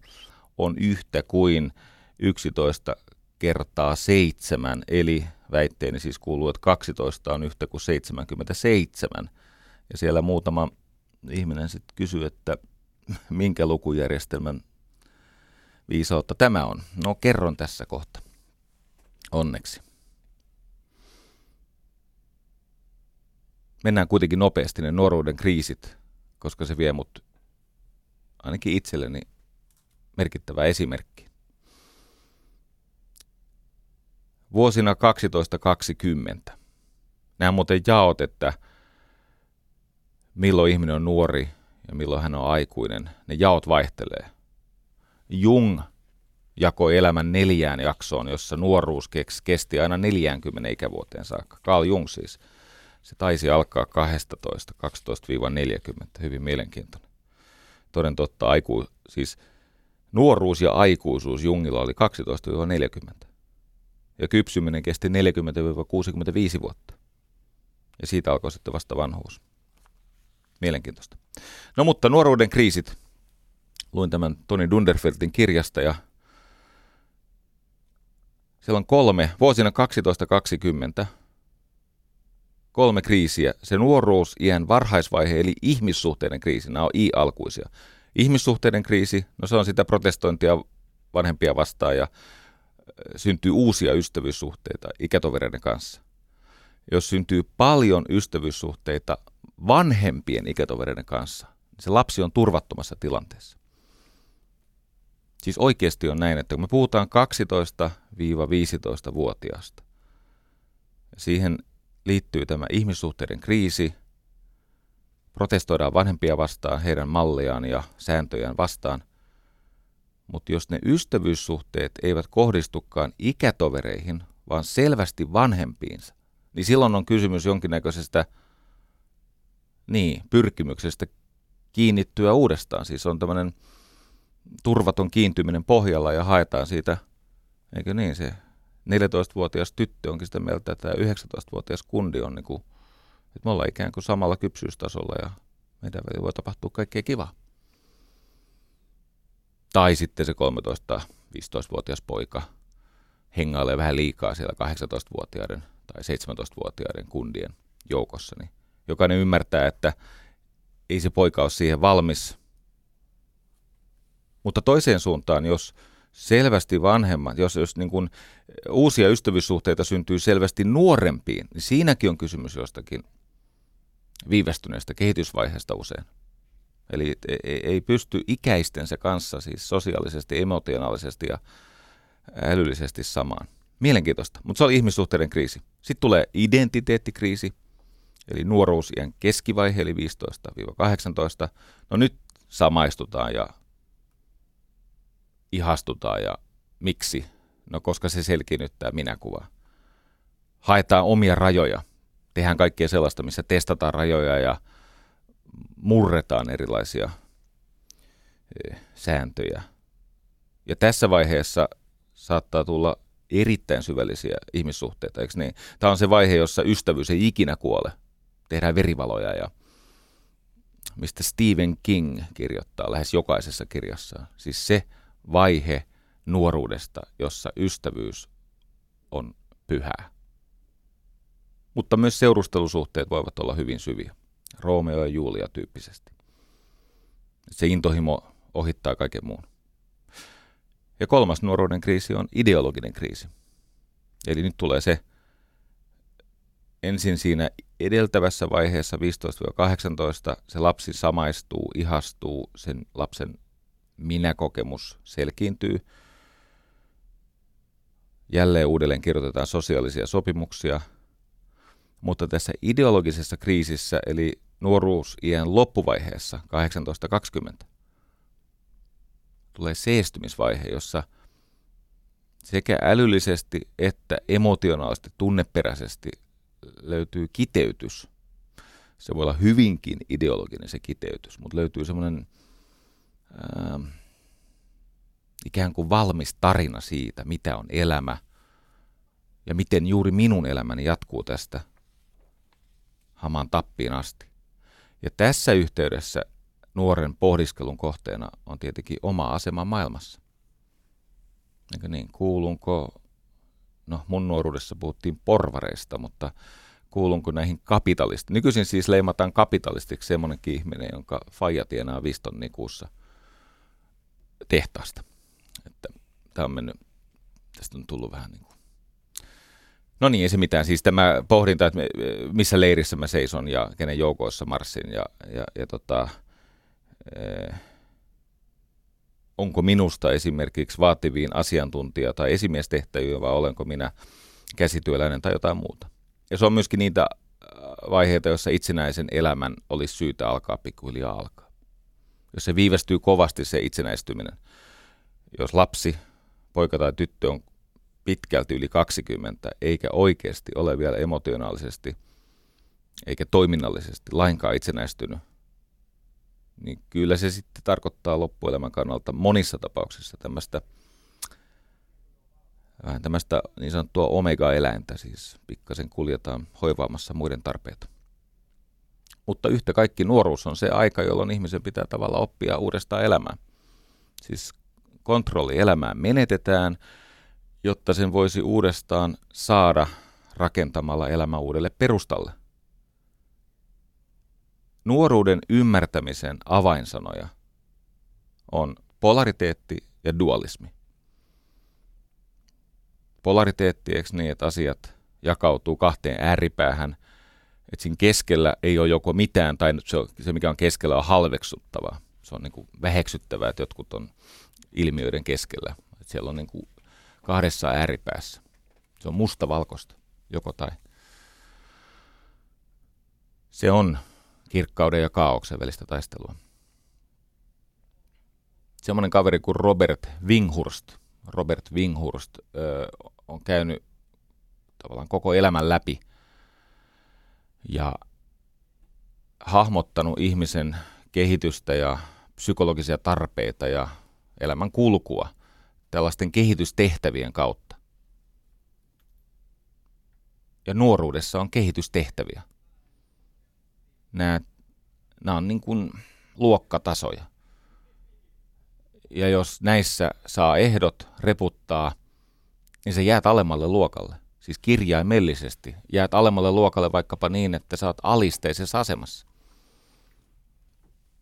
on yhtä kuin 11 kertaa seitsemän, eli väitteeni siis kuuluu, että 12 on yhtä kuin 77. Ja siellä muutama ihminen sitten kysyy, että minkä lukujärjestelmän viisautta tämä on? No kerron tässä kohta. Onneksi. Mennään kuitenkin nopeasti ne nuoruuden kriisit, koska se vie mut ainakin itselleni merkittävä esimerkki. Vuosina 12-20. Nämä muuten jaot, että milloin ihminen on nuori ja milloin hän on aikuinen. Ne jaot vaihtelee. Jung jakoi elämän neljään jaksoon, jossa nuoruus kesti aina 40 ikävuoteen saakka. Carl Jung siis. Se taisi alkaa 12, 12-40, hyvin mielenkiintoinen. Toden totta, aiku, siis nuoruus ja aikuisuus Jungilla oli 12-40. Ja kypsyminen kesti 40-65 vuotta. Ja siitä alkoi sitten vasta vanhuus. Mielenkiintoista. No mutta nuoruuden kriisit. Luin tämän Toni Dunderfeltin kirjasta ja siellä on kolme, vuosina 12-20, kolme kriisiä. Se nuoruus, iän varhaisvaihe eli ihmissuhteiden kriisi, nämä on i-alkuisia. Ihmissuhteiden kriisi, no se on sitä protestointia vanhempia vastaan ja syntyy uusia ystävyyssuhteita ikätovereiden kanssa. Jos syntyy paljon ystävyyssuhteita vanhempien ikätovereiden kanssa, niin se lapsi on turvattomassa tilanteessa. Siis oikeasti on näin, että kun me puhutaan 12-15-vuotiaasta, siihen liittyy tämä ihmissuhteiden kriisi, protestoidaan vanhempia vastaan, heidän malliaan ja sääntöjään vastaan, mutta jos ne ystävyyssuhteet eivät kohdistukaan ikätovereihin, vaan selvästi vanhempiinsa, niin silloin on kysymys jonkinnäköisestä niin, pyrkimyksestä kiinnittyä uudestaan. Siis on tämmöinen turvaton kiintyminen pohjalla ja haetaan siitä, eikö niin, se 14-vuotias tyttö onkin sitä mieltä, että tämä 19-vuotias kundi on niin kuin, että me ollaan ikään kuin samalla kypsyystasolla ja meidän välillä voi tapahtua kaikkea kivaa. Tai sitten se 13-15-vuotias poika hengailee vähän liikaa siellä 18-vuotiaiden tai 17-vuotiaiden kundien joukossa, niin jokainen ymmärtää, että ei se poika ole siihen valmis. Mutta toiseen suuntaan, jos selvästi vanhemmat, jos, jos niin kuin uusia ystävyyssuhteita syntyy selvästi nuorempiin, niin siinäkin on kysymys jostakin viivästyneestä kehitysvaiheesta usein. Eli ei pysty ikäistensä kanssa siis sosiaalisesti, emotionaalisesti ja älyllisesti samaan. Mielenkiintoista, mutta se oli ihmissuhteiden kriisi. Sitten tulee identiteettikriisi, eli nuoruusien keskivaihe, eli 15-18. No nyt samaistutaan ja ihastutaan ja miksi? No koska se selkiinnyttää minäkuvaa. Haetaan omia rajoja. Tehdään kaikkea sellaista, missä testataan rajoja ja murretaan erilaisia e, sääntöjä. Ja tässä vaiheessa saattaa tulla erittäin syvällisiä ihmissuhteita, eikö niin? Tämä on se vaihe, jossa ystävyys ei ikinä kuole. Tehdään verivaloja ja mistä Stephen King kirjoittaa lähes jokaisessa kirjassaan. Siis se vaihe nuoruudesta, jossa ystävyys on pyhää. Mutta myös seurustelusuhteet voivat olla hyvin syviä. Romeo ja Julia tyyppisesti. Se intohimo ohittaa kaiken muun. Ja kolmas nuoruuden kriisi on ideologinen kriisi. Eli nyt tulee se ensin siinä edeltävässä vaiheessa 15-18 se lapsi samaistuu, ihastuu, sen lapsen minäkokemus selkiintyy. Jälleen uudelleen kirjoitetaan sosiaalisia sopimuksia, mutta tässä ideologisessa kriisissä, eli nuoruusiän loppuvaiheessa 18-20, tulee seestymisvaihe, jossa sekä älyllisesti että emotionaalisesti, tunneperäisesti löytyy kiteytys. Se voi olla hyvinkin ideologinen se kiteytys, mutta löytyy semmoinen äh, ikään kuin valmis tarina siitä, mitä on elämä ja miten juuri minun elämäni jatkuu tästä hamaan tappiin asti. Ja tässä yhteydessä nuoren pohdiskelun kohteena on tietenkin oma asema maailmassa. Eikö niin, kuulunko, no mun nuoruudessa puhuttiin porvareista, mutta kuulunko näihin kapitalisteihin. Nykyisin siis leimataan kapitalistiksi semmoinenkin ihminen, jonka faija tienaa viston kuussa tehtaasta. Että tämä on mennyt, tästä on tullut vähän niin kuin No niin, ei se mitään. Siis tämä pohdinta, että missä leirissä mä seison ja kenen joukoissa marssin ja, ja, ja tota, eh, onko minusta esimerkiksi vaativiin asiantuntija- tai esimiestehtäviin vai olenko minä käsityöläinen tai jotain muuta. Ja se on myöskin niitä äh, vaiheita, joissa itsenäisen elämän olisi syytä alkaa pikkuhiljaa alkaa. Jos se viivästyy kovasti se itsenäistyminen, jos lapsi, poika tai tyttö on pitkälti yli 20, eikä oikeasti ole vielä emotionaalisesti eikä toiminnallisesti lainkaan itsenäistynyt, niin kyllä se sitten tarkoittaa loppuelämän kannalta monissa tapauksissa tämmöistä vähän tämmöistä niin sanottua omega-eläintä, siis pikkasen kuljetaan hoivaamassa muiden tarpeita. Mutta yhtä kaikki nuoruus on se aika, jolloin ihmisen pitää tavalla oppia uudestaan elämään. Siis kontrolli elämään menetetään, jotta sen voisi uudestaan saada rakentamalla elämä uudelle perustalle. Nuoruuden ymmärtämisen avainsanoja on polariteetti ja dualismi. Polariteetti, eikö niin, että asiat jakautuu kahteen ääripäähän, että siinä keskellä ei ole joko mitään, tai se, se mikä on keskellä on halveksuttavaa. Se on niin kuin väheksyttävää, että jotkut on ilmiöiden keskellä. Että siellä on niin kuin kahdessa ääripäässä. Se on mustavalkoista, joko tai. Se on kirkkauden ja kaauksen välistä taistelua. Semmoinen kaveri kuin Robert Winghurst, Robert Winghurst ö, on käynyt tavallaan koko elämän läpi ja hahmottanut ihmisen kehitystä ja psykologisia tarpeita ja elämän kulkua tällaisten kehitystehtävien kautta. Ja nuoruudessa on kehitystehtäviä. Nämä, nämä on niin kuin luokkatasoja. Ja jos näissä saa ehdot reputtaa, niin se jäät alemmalle luokalle. Siis kirjaimellisesti jäät alemmalle luokalle vaikkapa niin, että oot alisteisessa asemassa.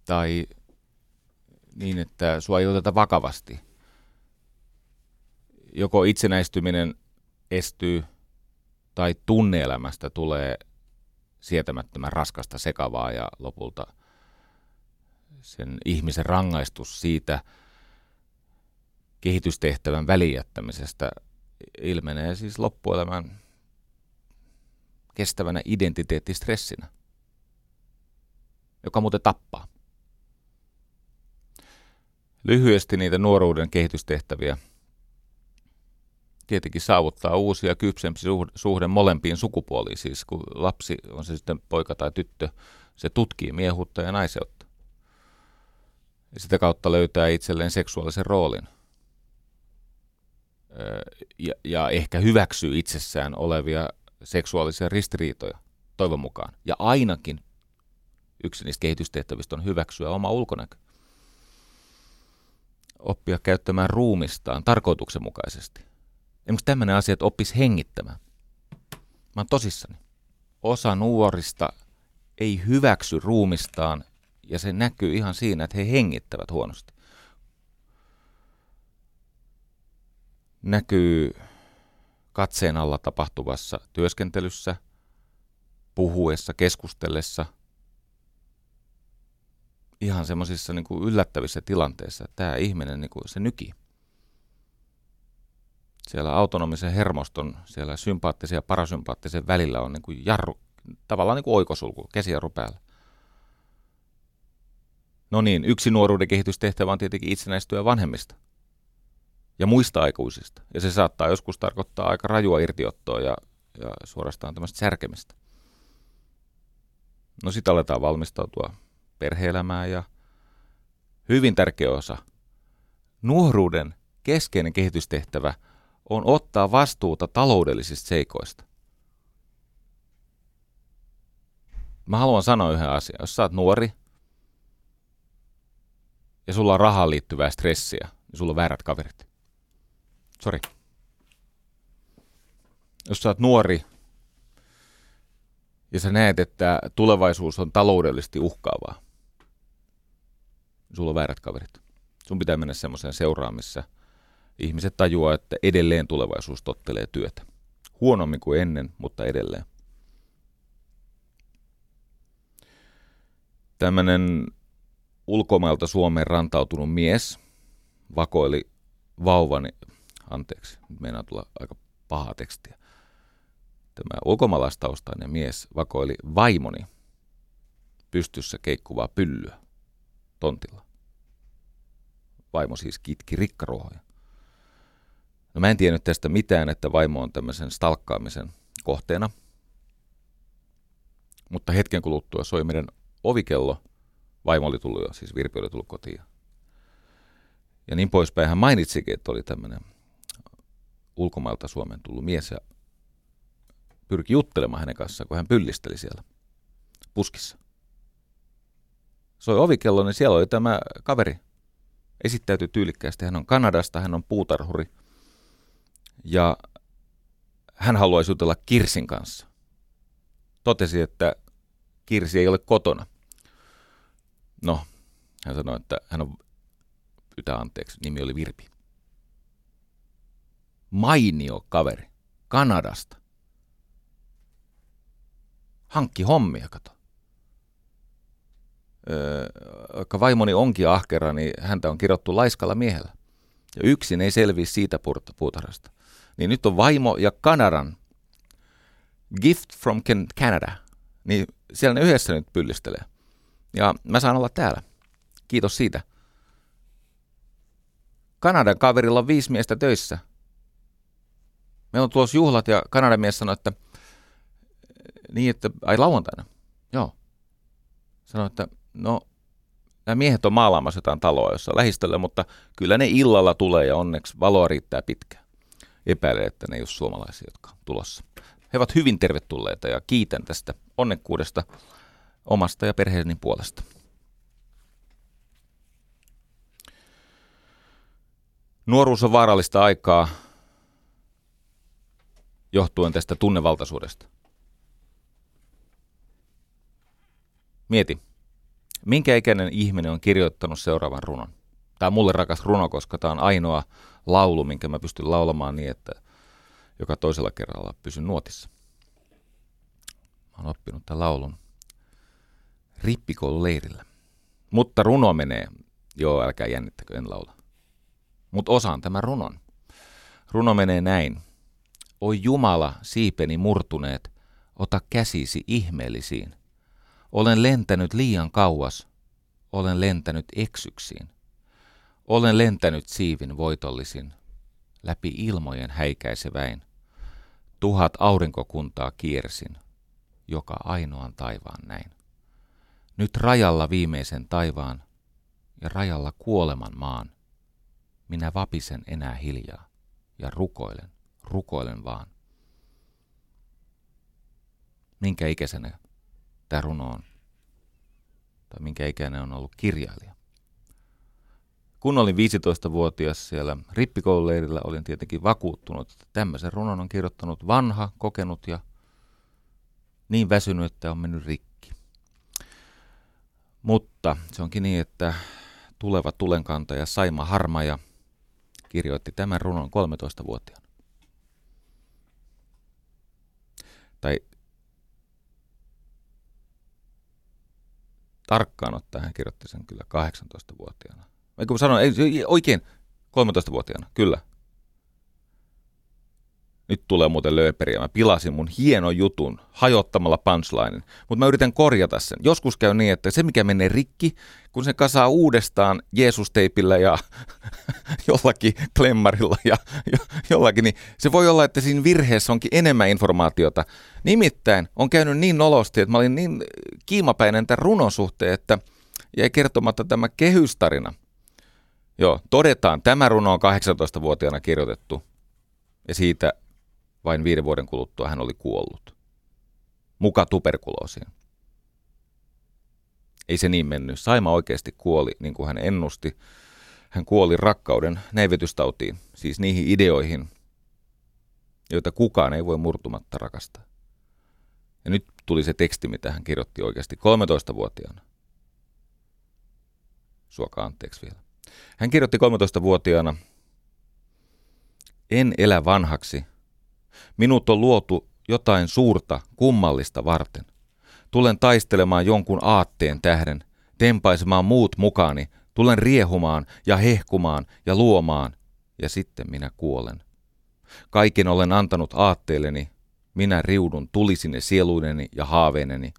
Tai niin, että sua ei oteta vakavasti. Joko itsenäistyminen estyy tai tunneelämästä tulee sietämättömän raskasta sekavaa ja lopulta sen ihmisen rangaistus siitä kehitystehtävän välijättämisestä ilmenee siis loppuelämän kestävänä identiteettistressinä, joka muuten tappaa. Lyhyesti niitä nuoruuden kehitystehtäviä. Tietenkin saavuttaa uusia kypsempi suhde molempiin sukupuoliin, siis kun lapsi on se sitten poika tai tyttö, se tutkii miehuutta ja naiseutta. Ja sitä kautta löytää itselleen seksuaalisen roolin. Ja, ja ehkä hyväksyy itsessään olevia seksuaalisia ristiriitoja, toivon mukaan. Ja ainakin yksi niistä kehitystehtävistä on hyväksyä oma ulkonäkö oppia käyttämään ruumistaan tarkoituksenmukaisesti. Esimerkiksi tämmöinen asia, että oppisi hengittämään. Mä oon tosissani. Osa nuorista ei hyväksy ruumistaan ja se näkyy ihan siinä, että he hengittävät huonosti. Näkyy katseen alla tapahtuvassa työskentelyssä, puhuessa, keskustellessa – ihan semmoisissa niin kuin yllättävissä tilanteissa, tämä ihminen niin kuin se nyki. Siellä autonomisen hermoston, siellä sympaattisen ja parasympaattisen välillä on niin kuin jarru, tavallaan niin kuin oikosulku, käsijarru päällä. No niin, yksi nuoruuden kehitystehtävä on tietenkin itsenäistyä vanhemmista ja muista aikuisista. Ja se saattaa joskus tarkoittaa aika rajua irtiottoa ja, ja suorastaan tämmöistä särkemistä. No sitä aletaan valmistautua perheelämää ja hyvin tärkeä osa. Nuoruuden keskeinen kehitystehtävä on ottaa vastuuta taloudellisista seikoista. Mä haluan sanoa yhden asian. Jos sä oot nuori ja sulla on rahaan liittyvää stressiä, niin sulla on väärät kaverit. Sori. Jos sä oot nuori ja sä näet, että tulevaisuus on taloudellisesti uhkaavaa, sulla on väärät kaverit. Sun pitää mennä semmoiseen seuraan, missä ihmiset tajuaa, että edelleen tulevaisuus tottelee työtä. Huonommin kuin ennen, mutta edelleen. Tämmöinen ulkomailta Suomeen rantautunut mies vakoili vauvani, anteeksi, nyt meinaa tulla aika pahaa tekstiä. Tämä ulkomaalaistaustainen mies vakoili vaimoni pystyssä keikkuvaa pyllyä tontilla. Vaimo siis kitki rikkaruohoja. No mä en tiennyt tästä mitään, että vaimo on tämmöisen stalkkaamisen kohteena. Mutta hetken kuluttua soi meidän ovikello. Vaimo oli tullut jo, siis Virpi oli tullut kotiin. Ja niin poispäin. Hän mainitsikin, että oli tämmöinen ulkomailta Suomeen tullut mies ja pyrki juttelemaan hänen kanssaan, kun hän pyllisteli siellä puskissa. Soi ovikello, niin siellä oli tämä kaveri. Esittäytyi tyylikkäästi. Hän on Kanadasta, hän on puutarhuri. Ja hän haluaisi jutella Kirsin kanssa. Totesi, että Kirsi ei ole kotona. No, hän sanoi, että hän on, pyytää anteeksi, nimi oli Virpi. Mainio kaveri, Kanadasta. Hankki hommia, kato. Öö, vaikka vaimoni onkin ahkera, niin häntä on kirottu laiskalla miehellä. Ja yksin ei selviä siitä puutarhasta. Niin nyt on vaimo ja Kanadan Gift from Canada. Niin siellä ne yhdessä nyt pyllistelee. Ja mä saan olla täällä. Kiitos siitä. Kanadan kaverilla on viisi miestä töissä. Meillä on tuossa juhlat ja Kanadan mies sanoi, että niin, että ai lauantaina. Joo. Sanoi, että no nämä miehet on maalaamassa jotain taloa jossa lähistöllä, mutta kyllä ne illalla tulee ja onneksi valoa riittää pitkään. Epäilen, että ne ei ole suomalaisia, jotka on tulossa. He ovat hyvin tervetulleita ja kiitän tästä onnekkuudesta omasta ja perheeni puolesta. Nuoruus on vaarallista aikaa johtuen tästä tunnevaltaisuudesta. Mieti, minkä ikäinen ihminen on kirjoittanut seuraavan runon? Tämä on mulle rakas runo, koska tämä on ainoa laulu, minkä mä pystyn laulamaan niin, että joka toisella kerralla pysyn nuotissa. Mä oon oppinut tämän laulun rippikoululeirillä. Mutta runo menee, joo älkää jännittäkö, en laula. Mutta osaan tämän runon. Runo menee näin. Oi Jumala, siipeni murtuneet, ota käsisi ihmeellisiin. Olen lentänyt liian kauas, olen lentänyt eksyksiin. Olen lentänyt siivin voitollisin, läpi ilmojen häikäiseväin. Tuhat aurinkokuntaa kiersin, joka ainoan taivaan näin. Nyt rajalla viimeisen taivaan ja rajalla kuoleman maan. Minä vapisen enää hiljaa ja rukoilen, rukoilen vaan. Minkä ikäisenä tämä runo on? Tai minkä ikäinen on ollut kirjailija? Kun olin 15-vuotias siellä rippikoululeirillä, olin tietenkin vakuuttunut, että tämmöisen runon on kirjoittanut vanha, kokenut ja niin väsynyt, että on mennyt rikki. Mutta se onkin niin, että tuleva tulenkantaja Saima Harmaja kirjoitti tämän runon 13-vuotiaana. Tai tarkkaan ottaen hän kirjoitti sen kyllä 18-vuotiaana. Eikö mä sanon, ei, oikein 13-vuotiaana, kyllä. Nyt tulee muuten lööperiä. Mä pilasin mun hienon jutun hajottamalla punchlinen. Mutta mä yritän korjata sen. Joskus käy niin, että se mikä menee rikki, kun se kasaa uudestaan Jeesus-teipillä ja jollakin klemmarilla ja jollakin, niin se voi olla, että siinä virheessä onkin enemmän informaatiota. Nimittäin on käynyt niin nolosti, että mä olin niin kiimapäinen tämän runon suhteen, että jäi kertomatta tämä kehystarina. Joo, todetaan, tämä runo on 18-vuotiaana kirjoitettu ja siitä vain viiden vuoden kuluttua hän oli kuollut. Muka tuberkuloosiin. Ei se niin mennyt. Saima oikeasti kuoli, niin kuin hän ennusti. Hän kuoli rakkauden näivetystautiin, siis niihin ideoihin, joita kukaan ei voi murtumatta rakastaa. Ja nyt tuli se teksti, mitä hän kirjoitti oikeasti 13-vuotiaana. Suokaa anteeksi vielä. Hän kirjoitti 13-vuotiaana, en elä vanhaksi, Minut on luotu jotain suurta, kummallista varten. Tulen taistelemaan jonkun aatteen tähden, tempaisemaan muut mukaani, tulen riehumaan ja hehkumaan ja luomaan, ja sitten minä kuolen. Kaiken olen antanut aatteelleni, minä riudun tulisine sieluineni ja haaveineni.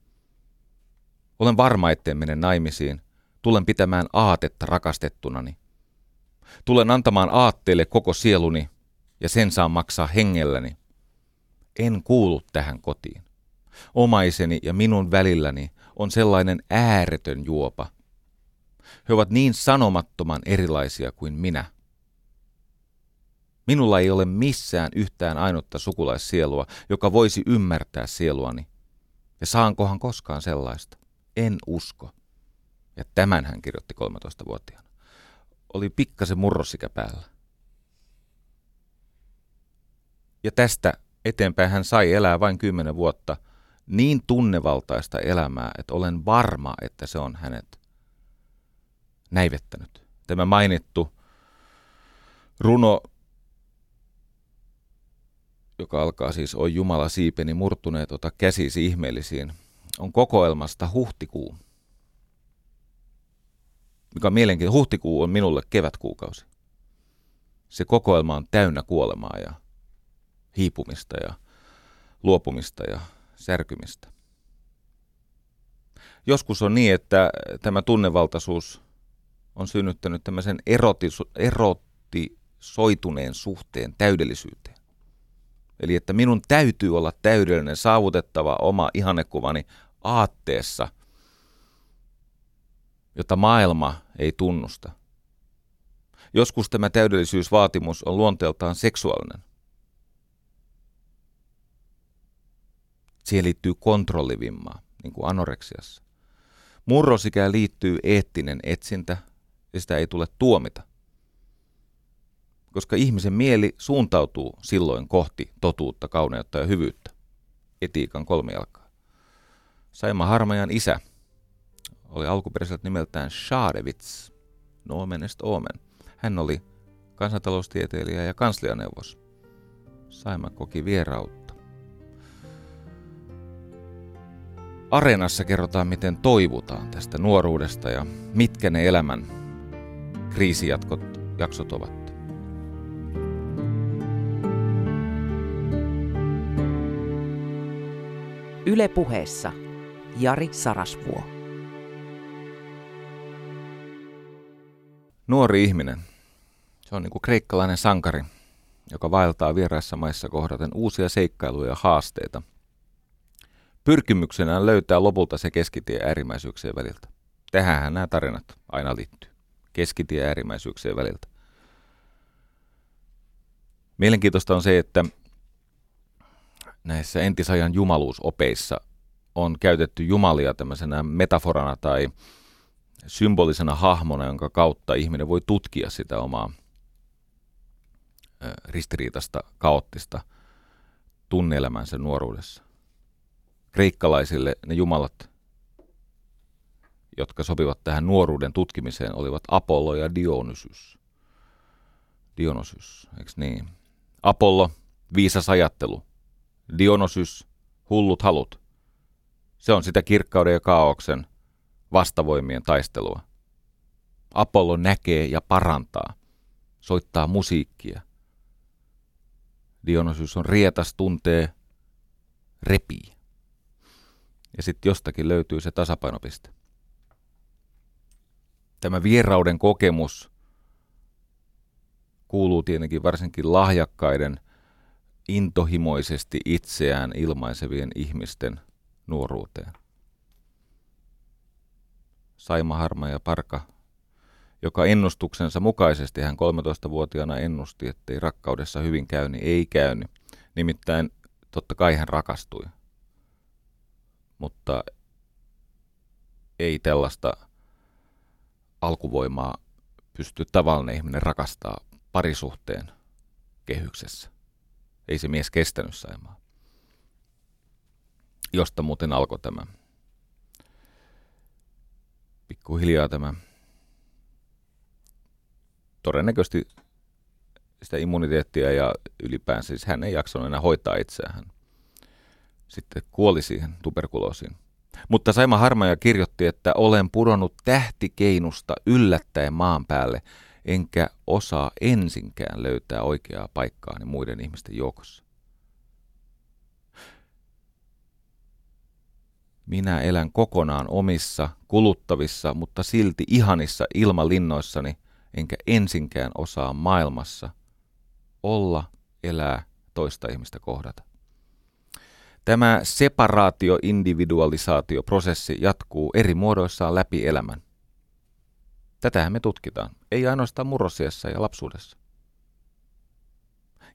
Olen varma, etten mene naimisiin. Tulen pitämään aatetta rakastettunani. Tulen antamaan aatteelle koko sieluni, ja sen saan maksaa hengelläni en kuulu tähän kotiin. omaiseni ja minun välilläni on sellainen ääretön juopa. He ovat niin sanomattoman erilaisia kuin minä. Minulla ei ole missään yhtään ainutta sukulaissielua, joka voisi ymmärtää sieluani. Ja saankohan koskaan sellaista? En usko. Ja tämän hän kirjoitti 13-vuotiaana. Oli pikkasen murrosikä päällä. Ja tästä eteenpäin hän sai elää vain kymmenen vuotta niin tunnevaltaista elämää, että olen varma, että se on hänet näivettänyt. Tämä mainittu runo, joka alkaa siis Oi Jumala siipeni murtuneet, ota käsisi ihmeellisiin, on kokoelmasta huhtikuu. Mikä on mielenkiintoista, huhtikuu on minulle kevätkuukausi. Se kokoelma on täynnä kuolemaa ja hiipumista ja luopumista ja särkymistä. Joskus on niin, että tämä tunnevaltaisuus on synnyttänyt tämmöisen erotisoituneen suhteen täydellisyyteen. Eli että minun täytyy olla täydellinen, saavutettava oma ihannekuvani aatteessa, jota maailma ei tunnusta. Joskus tämä täydellisyysvaatimus on luonteeltaan seksuaalinen. Siihen liittyy kontrollivimmaa, niin kuin anoreksiassa. Murrosikään liittyy eettinen etsintä, ja sitä ei tule tuomita. Koska ihmisen mieli suuntautuu silloin kohti totuutta, kauneutta ja hyvyyttä. Etiikan kolmijalkaa. Saima Harmajan isä oli alkuperäiseltä nimeltään Shadevits, Noomenest Omen. Hän oli kansantaloustieteilijä ja kanslianeuvos. Saima koki vierautta Areenassa kerrotaan, miten toivutaan tästä nuoruudesta ja mitkä ne elämän kriisijatkot jaksot ovat. Yle puheessa Jari Sarasvuo. Nuori ihminen. Se on niin kuin kreikkalainen sankari, joka vaeltaa vieraissa maissa kohdaten uusia seikkailuja ja haasteita – pyrkimyksenään löytää lopulta se keskitie äärimmäisyyksien väliltä. Tähänhän nämä tarinat aina liittyy. Keskitie äärimmäisyyksien väliltä. Mielenkiintoista on se, että näissä entisajan jumaluusopeissa on käytetty jumalia tämmöisenä metaforana tai symbolisena hahmona, jonka kautta ihminen voi tutkia sitä omaa ristiriitasta, kaoottista tunneelämänsä nuoruudessa kreikkalaisille ne jumalat, jotka sopivat tähän nuoruuden tutkimiseen, olivat Apollo ja Dionysus. Dionysus, eikö niin? Apollo, viisas ajattelu. Dionysus, hullut halut. Se on sitä kirkkauden ja kaauksen vastavoimien taistelua. Apollo näkee ja parantaa, soittaa musiikkia. Dionysus on rietas, tuntee, repii ja sitten jostakin löytyy se tasapainopiste. Tämä vierauden kokemus kuuluu tietenkin varsinkin lahjakkaiden, intohimoisesti itseään ilmaisevien ihmisten nuoruuteen. Saima Harma ja Parka, joka ennustuksensa mukaisesti hän 13-vuotiaana ennusti, ettei rakkaudessa hyvin käy, niin ei käynyt. Nimittäin totta kai hän rakastui mutta ei tällaista alkuvoimaa pysty tavallinen ihminen rakastaa parisuhteen kehyksessä. Ei se mies kestänyt Saimaa. Josta muuten alkoi tämä pikkuhiljaa tämä todennäköisesti sitä immuniteettia ja ylipäänsä siis hän ei jaksanut enää hoitaa itseään sitten kuoli siihen tuberkuloosiin. Mutta Saima Harmaja kirjoitti, että olen pudonnut tähtikeinusta yllättäen maan päälle, enkä osaa ensinkään löytää oikeaa paikkaani muiden ihmisten joukossa. Minä elän kokonaan omissa, kuluttavissa, mutta silti ihanissa ilmalinnoissani, enkä ensinkään osaa maailmassa olla, elää, toista ihmistä kohdata. Tämä separaatio-individualisaatioprosessi jatkuu eri muodoissaan läpi elämän. Tätähän me tutkitaan, ei ainoastaan murrosiassa ja lapsuudessa.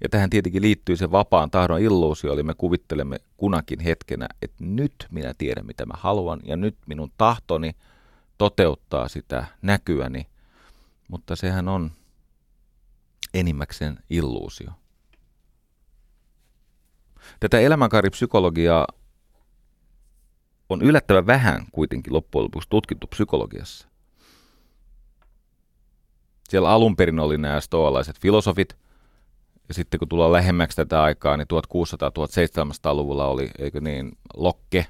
Ja tähän tietenkin liittyy se vapaan tahdon illuusio, eli me kuvittelemme kunakin hetkenä, että nyt minä tiedän mitä mä haluan ja nyt minun tahtoni toteuttaa sitä näkyäni, mutta sehän on enimmäkseen illuusio. Tätä elämänkaaripsykologiaa on yllättävän vähän kuitenkin loppujen lopuksi tutkittu psykologiassa. Siellä alun perin oli nämä stoalaiset filosofit, ja sitten kun tullaan lähemmäksi tätä aikaa, niin 1600-1700-luvulla oli, eikö niin, Lokke,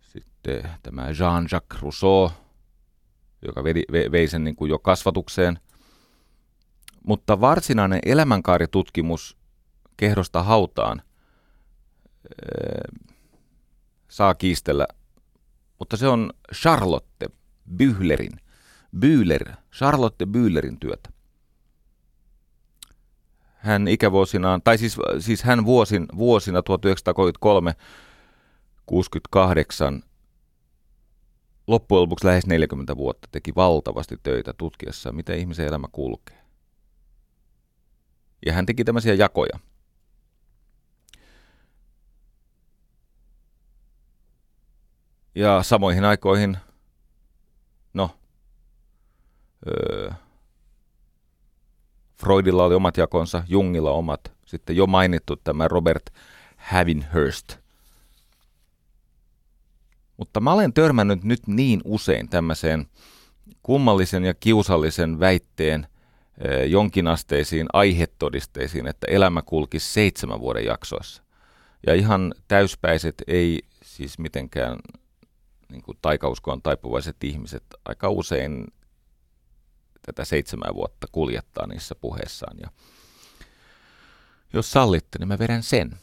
sitten tämä Jean-Jacques Rousseau, joka vei, vei sen niin kuin jo kasvatukseen. Mutta varsinainen elämänkaaritutkimus kehdosta hautaan saa kiistellä, mutta se on Charlotte Bühlerin, Bühler, Charlotte Bühlerin työtä hän ikävuosinaan, tai siis, siis hän vuosin, vuosina 1933 68 loppujen lopuksi lähes 40 vuotta teki valtavasti töitä tutkiessa, miten ihmisen elämä kulkee. Ja hän teki tämmöisiä jakoja. Ja samoihin aikoihin, no, öö, Freudilla oli omat jakonsa, Jungilla omat. Sitten jo mainittu tämä Robert Havinhurst. Mutta mä olen törmännyt nyt niin usein tämmöiseen kummallisen ja kiusallisen väitteen eh, jonkinasteisiin aihetodisteisiin, että elämä kulki seitsemän vuoden jaksoissa. Ja ihan täyspäiset ei siis mitenkään niin kuin taikauskoon taipuvaiset ihmiset aika usein tätä seitsemän vuotta kuljettaa niissä puheissaan. Ja jos sallitte, niin mä vedän sen.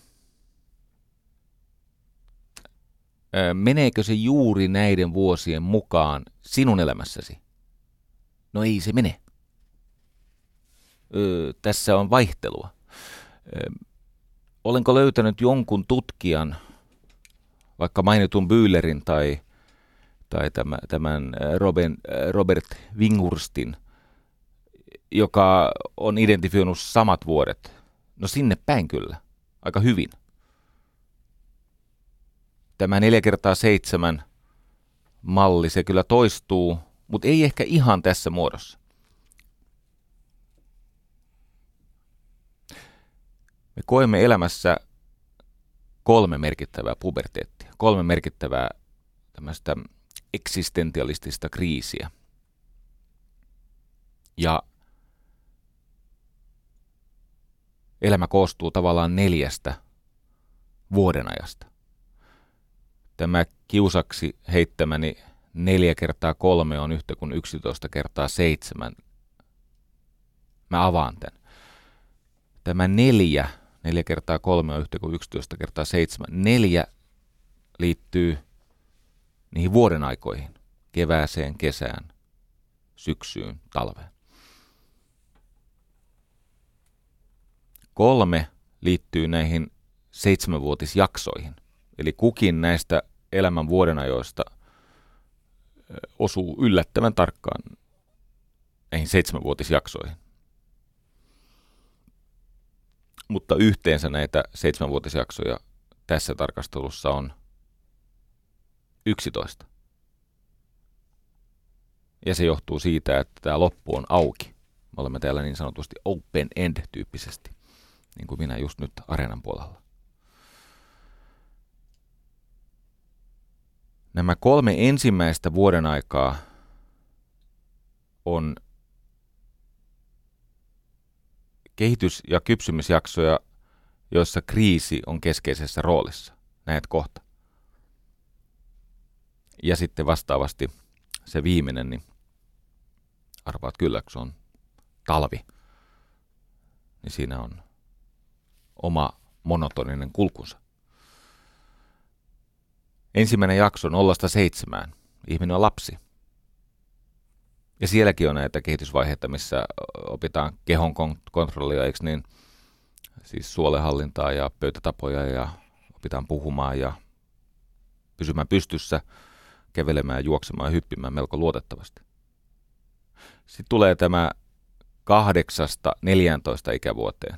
Meneekö se juuri näiden vuosien mukaan sinun elämässäsi? No ei se mene. Öö, tässä on vaihtelua. Öö, olenko löytänyt jonkun tutkijan, vaikka mainitun Byylerin tai, tai tämän, tämän Robin, Robert Winghurstin – joka on identifioinut samat vuodet. No sinne päin kyllä, aika hyvin. Tämä 4 kertaa 7 malli, se kyllä toistuu, mutta ei ehkä ihan tässä muodossa. Me koemme elämässä kolme merkittävää puberteettia, kolme merkittävää tämmöistä eksistentialistista kriisiä. Ja elämä koostuu tavallaan neljästä vuodenajasta. Tämä kiusaksi heittämäni neljä kertaa kolme on yhtä kuin 11 kertaa seitsemän. Mä avaan tämän. Tämä neljä, neljä kertaa kolme on yhtä kuin 11 kertaa seitsemän. Neljä liittyy niihin vuoden aikoihin. Kevääseen, kesään, syksyyn, talveen. Kolme liittyy näihin seitsemänvuotisjaksoihin. Eli kukin näistä elämän vuodenajoista osuu yllättävän tarkkaan näihin seitsemänvuotisjaksoihin. Mutta yhteensä näitä seitsemänvuotisjaksoja tässä tarkastelussa on 11. Ja se johtuu siitä, että tämä loppu on auki. Me olemme täällä niin sanotusti open end tyyppisesti niin kuin minä just nyt areenan puolella. Nämä kolme ensimmäistä vuoden aikaa on kehitys- ja kypsymisjaksoja, joissa kriisi on keskeisessä roolissa. Näet kohta. Ja sitten vastaavasti se viimeinen, niin arvaat kyllä, kun se on talvi, niin siinä on oma monotoninen kulkunsa. Ensimmäinen jakso nollasta seitsemään. Ihminen on lapsi. Ja sielläkin on näitä kehitysvaiheita, missä opitaan kehon kontrollia, eikö niin? Siis suolehallintaa ja pöytätapoja ja opitaan puhumaan ja pysymään pystyssä, kävelemään, juoksemaan hyppimään melko luotettavasti. Sitten tulee tämä kahdeksasta 14 ikävuoteen.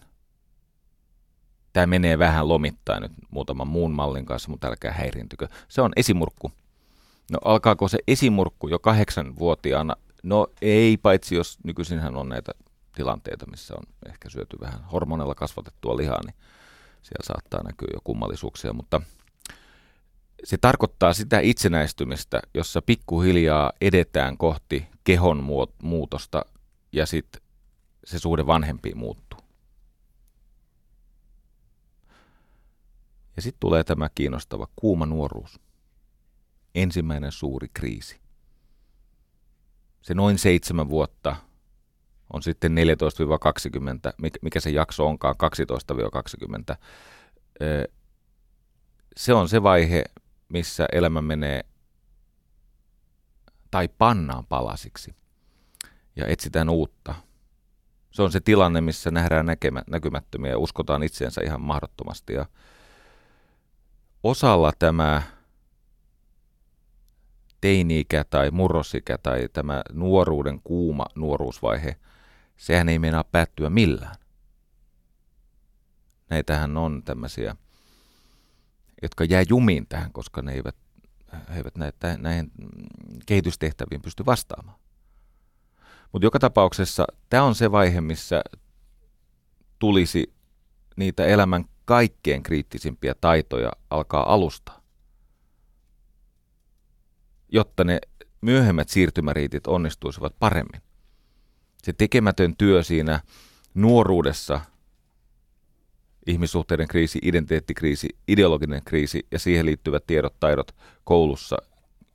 Tämä menee vähän lomittain nyt muutaman muun mallin kanssa, mutta älkää häiriintykö. Se on esimurkku. No alkaako se esimurkku jo kahdeksanvuotiaana? No ei, paitsi jos nykyisinhän on näitä tilanteita, missä on ehkä syöty vähän hormonella kasvatettua lihaa, niin siellä saattaa näkyä jo kummallisuuksia, mutta se tarkoittaa sitä itsenäistymistä, jossa pikkuhiljaa edetään kohti kehon muutosta ja sitten se suhde vanhempiin muuttuu. Ja sitten tulee tämä kiinnostava kuuma nuoruus. Ensimmäinen suuri kriisi. Se noin seitsemän vuotta on sitten 14-20, mikä se jakso onkaan, 12-20. Se on se vaihe, missä elämä menee tai pannaan palasiksi ja etsitään uutta. Se on se tilanne, missä nähdään näkemä, näkymättömiä ja uskotaan itseensä ihan mahdottomasti. Ja osalla tämä teini-ikä tai murrosikä tai tämä nuoruuden kuuma nuoruusvaihe, sehän ei meinaa päättyä millään. Näitähän on tämmöisiä, jotka jää jumiin tähän, koska ne eivät, he eivät näitä, näihin kehitystehtäviin pysty vastaamaan. Mutta joka tapauksessa tämä on se vaihe, missä tulisi niitä elämän kaikkein kriittisimpiä taitoja alkaa alusta, jotta ne myöhemmät siirtymäriitit onnistuisivat paremmin. Se tekemätön työ siinä nuoruudessa, ihmissuhteiden kriisi, identiteettikriisi, ideologinen kriisi ja siihen liittyvät tiedot, taidot koulussa,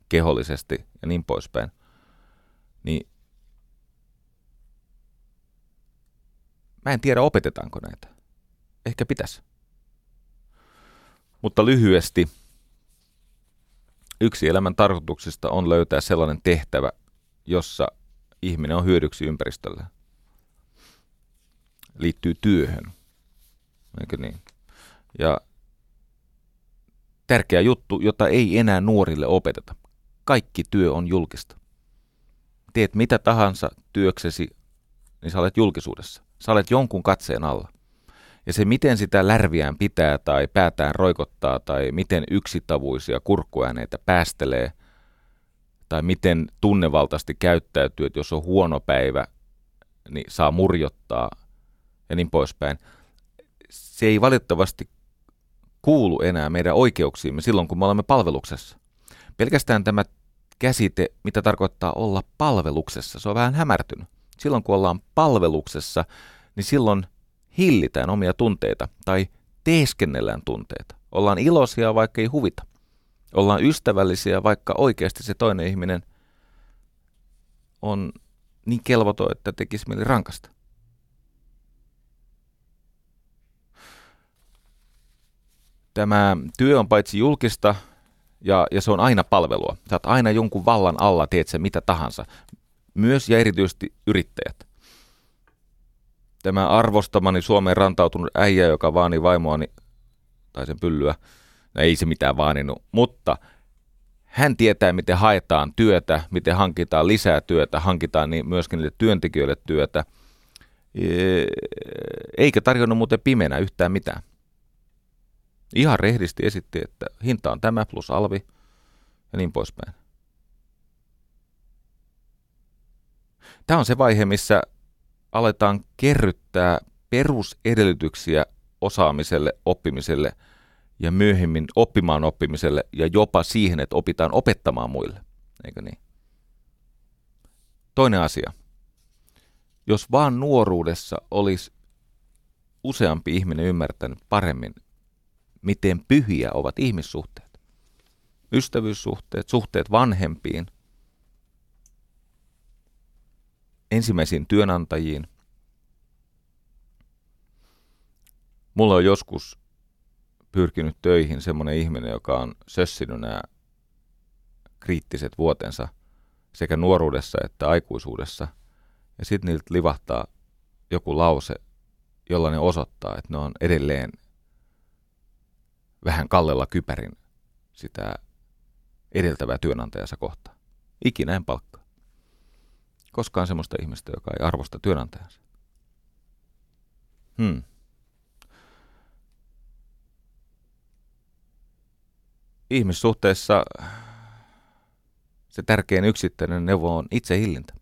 kehollisesti ja niin poispäin, niin mä en tiedä opetetaanko näitä. Ehkä pitäisi. Mutta lyhyesti, yksi elämän tarkoituksista on löytää sellainen tehtävä, jossa ihminen on hyödyksi ympäristölle. Liittyy työhön. Eikö niin? Ja tärkeä juttu, jota ei enää nuorille opeteta. Kaikki työ on julkista. Teet mitä tahansa työksesi, niin sä olet julkisuudessa. Sä olet jonkun katseen alla. Ja se, miten sitä lärviään pitää tai päätään roikottaa tai miten yksitavuisia kurkkuääneitä päästelee tai miten tunnevaltaisesti käyttäytyy, että jos on huono päivä, niin saa murjottaa ja niin poispäin. Se ei valitettavasti kuulu enää meidän oikeuksiimme silloin, kun me olemme palveluksessa. Pelkästään tämä käsite, mitä tarkoittaa olla palveluksessa, se on vähän hämärtynyt. Silloin kun ollaan palveluksessa, niin silloin hillitään omia tunteita tai teeskennellään tunteita. Ollaan iloisia, vaikka ei huvita. Ollaan ystävällisiä, vaikka oikeasti se toinen ihminen on niin kelvoton, että tekisi mieli rankasta. Tämä työ on paitsi julkista, ja, ja se on aina palvelua. Sä oot aina jonkun vallan alla, teet se mitä tahansa. Myös ja erityisesti yrittäjät tämä arvostamani Suomeen rantautunut äijä, joka vaani vaimoani, tai sen pyllyä, no ei se mitään vaaninut, mutta hän tietää, miten haetaan työtä, miten hankitaan lisää työtä, hankitaan niin myöskin niille työntekijöille työtä, eikä tarjonnut muuten pimeänä yhtään mitään. Ihan rehdisti esitti, että hinta on tämä plus alvi ja niin poispäin. Tämä on se vaihe, missä aletaan kerryttää perusedellytyksiä osaamiselle, oppimiselle ja myöhemmin oppimaan oppimiselle ja jopa siihen, että opitaan opettamaan muille. Eikö niin? Toinen asia. Jos vaan nuoruudessa olisi useampi ihminen ymmärtänyt paremmin, miten pyhiä ovat ihmissuhteet, ystävyyssuhteet, suhteet vanhempiin, ensimmäisiin työnantajiin. Mulla on joskus pyrkinyt töihin semmoinen ihminen, joka on sössinyt nämä kriittiset vuotensa sekä nuoruudessa että aikuisuudessa. Ja sitten niiltä livahtaa joku lause, jolla ne osoittaa, että ne on edelleen vähän kallella kypärin sitä edeltävää työnantajansa kohtaan. Ikinä en palkkaa. Koskaan semmoista ihmistä, joka ei arvosta työnantajansa. Hmm. Ihmissuhteessa se tärkein yksittäinen neuvo on itsehillintä.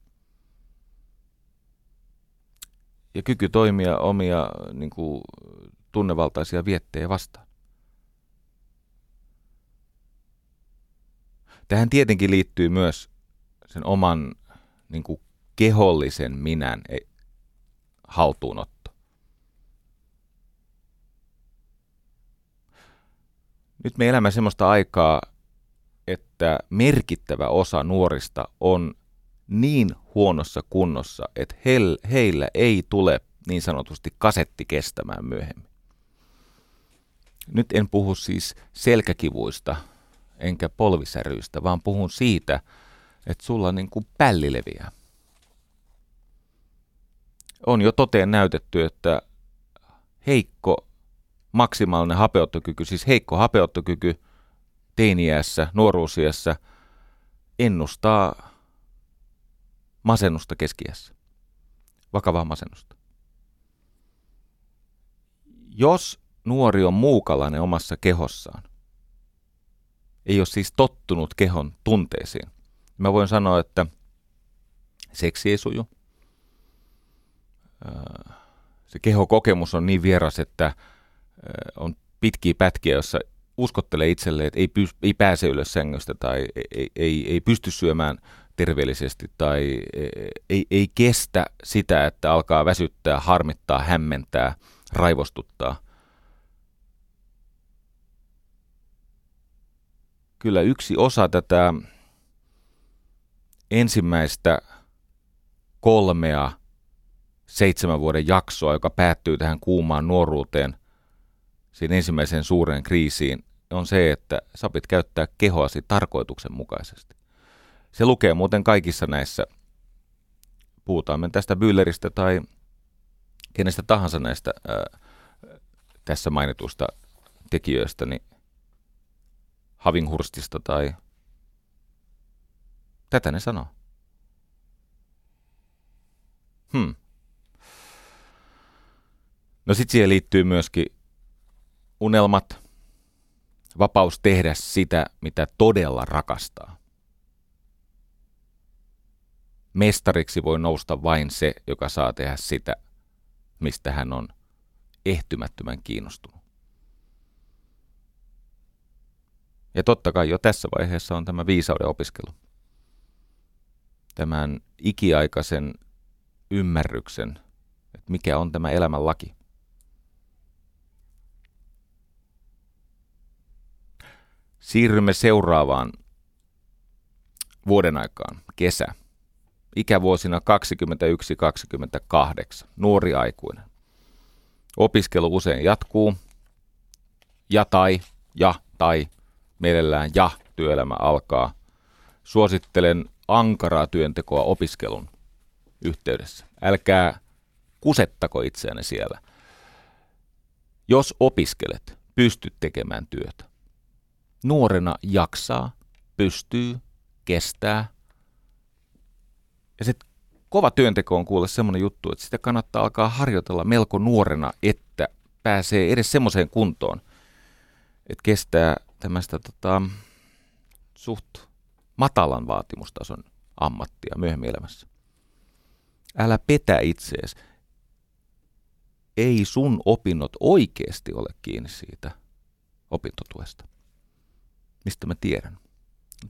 Ja kyky toimia omia niin kuin, tunnevaltaisia viettejä vastaan. Tähän tietenkin liittyy myös sen oman niin kuin, kehollisen minän e, haltuunotto. Nyt me elämme sellaista aikaa, että merkittävä osa nuorista on niin huonossa kunnossa, että heillä ei tule niin sanotusti kasetti kestämään myöhemmin. Nyt en puhu siis selkäkivuista enkä polvisäryistä, vaan puhun siitä, että sulla niin kuin pälli leviää. On jo toteen näytetty, että heikko maksimaalinen hapeuttokyky, siis heikko hapeuttokyky teiniässä, nuoruusiässä ennustaa masennusta keskiässä. Vakavaa masennusta. Jos nuori on muukalainen omassa kehossaan, ei ole siis tottunut kehon tunteisiin, mä voin sanoa, että seksi ei suju. Se kehokokemus on niin vieras, että on pitkiä pätkiä, jossa uskottelee itselleen, että ei, py- ei pääse ylös sängystä tai ei, ei, ei pysty syömään terveellisesti tai ei, ei kestä sitä, että alkaa väsyttää, harmittaa, hämmentää, raivostuttaa. Kyllä yksi osa tätä ensimmäistä kolmea seitsemän vuoden jaksoa, joka päättyy tähän kuumaan nuoruuteen – siinä ensimmäiseen suureen kriisiin, on se, että sä opit käyttää kehoasi tarkoituksenmukaisesti. Se lukee muuten kaikissa näissä, puhutaan me tästä Bülleristä tai kenestä tahansa näistä ää, tässä mainitusta tekijöistä, niin Havinghurstista tai tätä ne sanoo. Hmm. No sitten siihen liittyy myöskin unelmat, vapaus tehdä sitä, mitä todella rakastaa. Mestariksi voi nousta vain se, joka saa tehdä sitä, mistä hän on ehtymättömän kiinnostunut. Ja totta kai jo tässä vaiheessa on tämä viisauden opiskelu. Tämän ikiaikaisen ymmärryksen, että mikä on tämä elämän laki. Siirrymme seuraavaan vuoden aikaan, kesä. Ikävuosina 21-28, nuori aikuinen. Opiskelu usein jatkuu, ja tai, ja tai, mielellään ja työelämä alkaa. Suosittelen ankaraa työntekoa opiskelun yhteydessä. Älkää kusettako itseänne siellä. Jos opiskelet, pystyt tekemään työtä nuorena jaksaa, pystyy, kestää. Ja sitten kova työnteko on kuulla semmoinen juttu, että sitä kannattaa alkaa harjoitella melko nuorena, että pääsee edes semmoiseen kuntoon, että kestää tämmöistä tota, suht matalan vaatimustason ammattia myöhemmin elämässä. Älä petä itseesi. Ei sun opinnot oikeasti ole kiinni siitä opintotuesta. Mistä mä tiedän?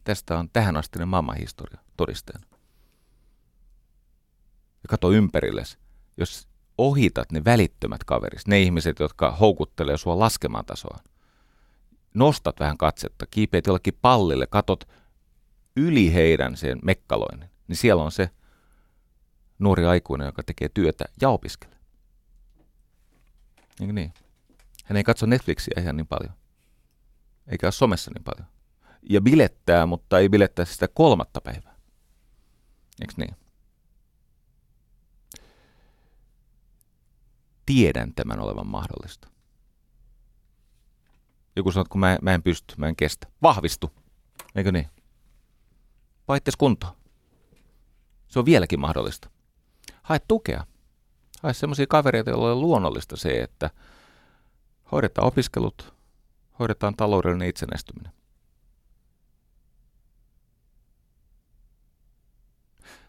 Tästä on tähän asti maailmanhistoria todisteena. Ja kato ympärillesi. Jos ohitat ne välittömät kaverit, ne ihmiset, jotka houkuttelee sua laskemaan tasoa, nostat vähän katsetta, kiipeät jollekin pallille, katot yli heidän sen mekkaloinnin, niin siellä on se nuori aikuinen, joka tekee työtä ja opiskelee. Eikö niin? Hän ei katso Netflixiä ihan niin paljon eikä ole somessa niin paljon. Ja bilettää, mutta ei bilettää sitä kolmatta päivää. Eikö niin? Tiedän tämän olevan mahdollista. Joku sanoo, että mä, mä en pysty, mä en kestä. Vahvistu. Eikö niin? Paittees kuntoon. Se on vieläkin mahdollista. Hae tukea. Hae semmoisia kavereita, joilla on luonnollista se, että hoidetaan opiskelut, hoidetaan taloudellinen itsenäistyminen.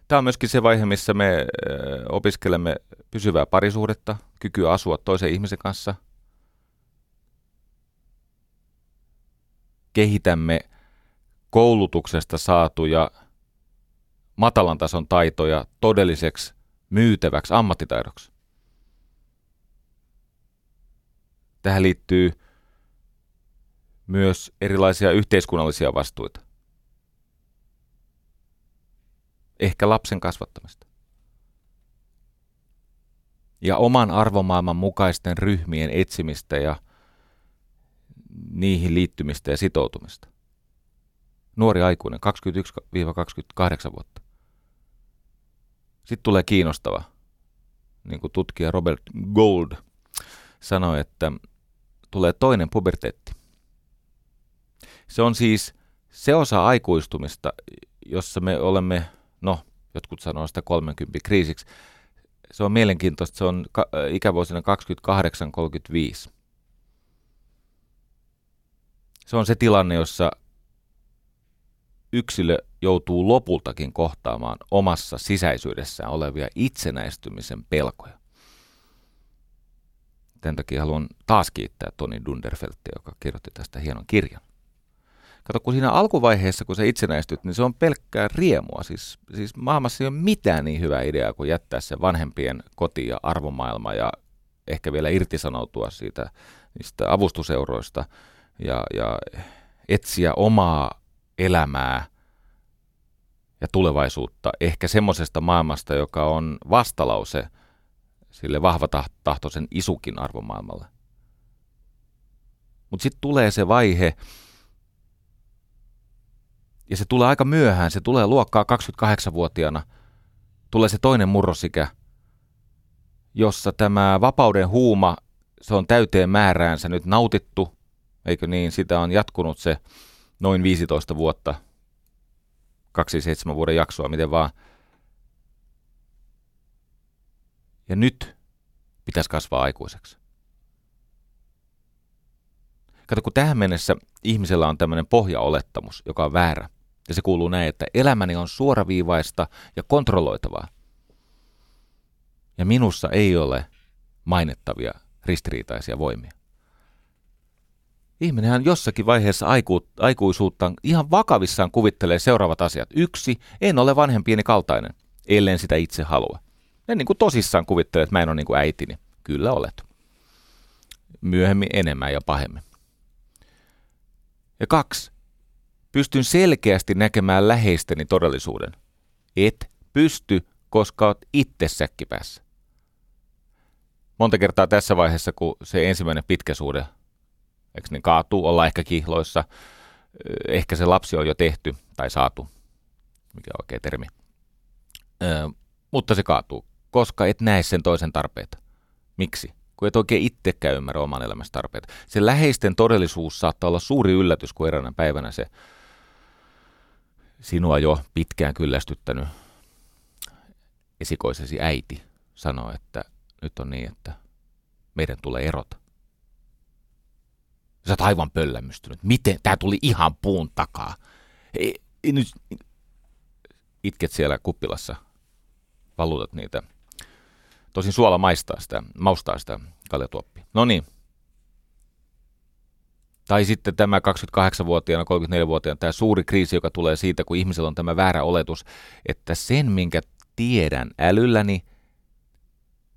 Tämä on myöskin se vaihe, missä me opiskelemme pysyvää parisuhdetta, kykyä asua toisen ihmisen kanssa. Kehitämme koulutuksesta saatuja matalan tason taitoja todelliseksi myytäväksi ammattitaidoksi. Tähän liittyy myös erilaisia yhteiskunnallisia vastuita. Ehkä lapsen kasvattamista. Ja oman arvomaailman mukaisten ryhmien etsimistä ja niihin liittymistä ja sitoutumista. Nuori aikuinen, 21-28 vuotta. Sitten tulee kiinnostava, niin kuin tutkija Robert Gold sanoi, että tulee toinen puberteetti. Se on siis se osa aikuistumista, jossa me olemme, no, jotkut sanoo sitä 30 kriisiksi. Se on mielenkiintoista, se on ikävuosina 28-35. Se on se tilanne, jossa yksilö joutuu lopultakin kohtaamaan omassa sisäisyydessään olevia itsenäistymisen pelkoja. Tämän takia haluan taas kiittää Toni Dunderfeltia, joka kirjoitti tästä hienon kirjan. Kato, kun siinä alkuvaiheessa, kun se itsenäistyt, niin se on pelkkää riemua. Siis, siis maailmassa ei ole mitään niin hyvää ideaa kuin jättää se vanhempien koti ja arvomaailma ja ehkä vielä irtisanoutua siitä niistä avustuseuroista ja, ja etsiä omaa elämää ja tulevaisuutta ehkä semmoisesta maailmasta, joka on vastalause sille vahvatahtoisen isukin arvomaailmalle. Mutta sitten tulee se vaihe, ja se tulee aika myöhään, se tulee luokkaa 28-vuotiaana, tulee se toinen murrosikä, jossa tämä vapauden huuma, se on täyteen määräänsä nyt nautittu, eikö niin, sitä on jatkunut se noin 15 vuotta, 27 vuoden jaksoa, miten vaan. Ja nyt pitäisi kasvaa aikuiseksi. Kato, kun tähän mennessä ihmisellä on tämmöinen pohjaolettamus, joka on väärä. Ja se kuuluu näin, että elämäni on suoraviivaista ja kontrolloitavaa. Ja minussa ei ole mainettavia ristiriitaisia voimia. Ihminenhän jossakin vaiheessa aiku, aikuisuuttaan ihan vakavissaan kuvittelee seuraavat asiat. Yksi, en ole vanhempieni kaltainen, ellen sitä itse halua. Ne niin kuin tosissaan kuvittelee, että mä en ole niin kuin äitini. Kyllä olet. Myöhemmin enemmän ja pahemmin. Ja kaksi, pystyn selkeästi näkemään läheisteni todellisuuden. Et pysty, koska oot itse säkkipäässä. Monta kertaa tässä vaiheessa, kun se ensimmäinen pitkä suhde eikö niin kaatuu, olla ehkä kihloissa, ehkä se lapsi on jo tehty tai saatu, mikä on oikea termi. Ö, mutta se kaatuu, koska et näe sen toisen tarpeita. Miksi? Kun et oikein itsekään ymmärrä oman elämässä tarpeita. Se läheisten todellisuus saattaa olla suuri yllätys, kun eräänä päivänä se sinua jo pitkään kyllästyttänyt esikoisesi äiti sanoo, että nyt on niin, että meidän tulee erota. Sä oot aivan pöllämystynyt. Miten? Tää tuli ihan puun takaa. Ei, ei, nyt, itket siellä kuppilassa, valutat niitä. Tosin suola maistaa sitä, maustaa sitä kaljatuoppia. No niin. Tai sitten tämä 28-vuotiaana, 34-vuotiaana, tämä suuri kriisi, joka tulee siitä, kun ihmisellä on tämä väärä oletus, että sen, minkä tiedän älylläni,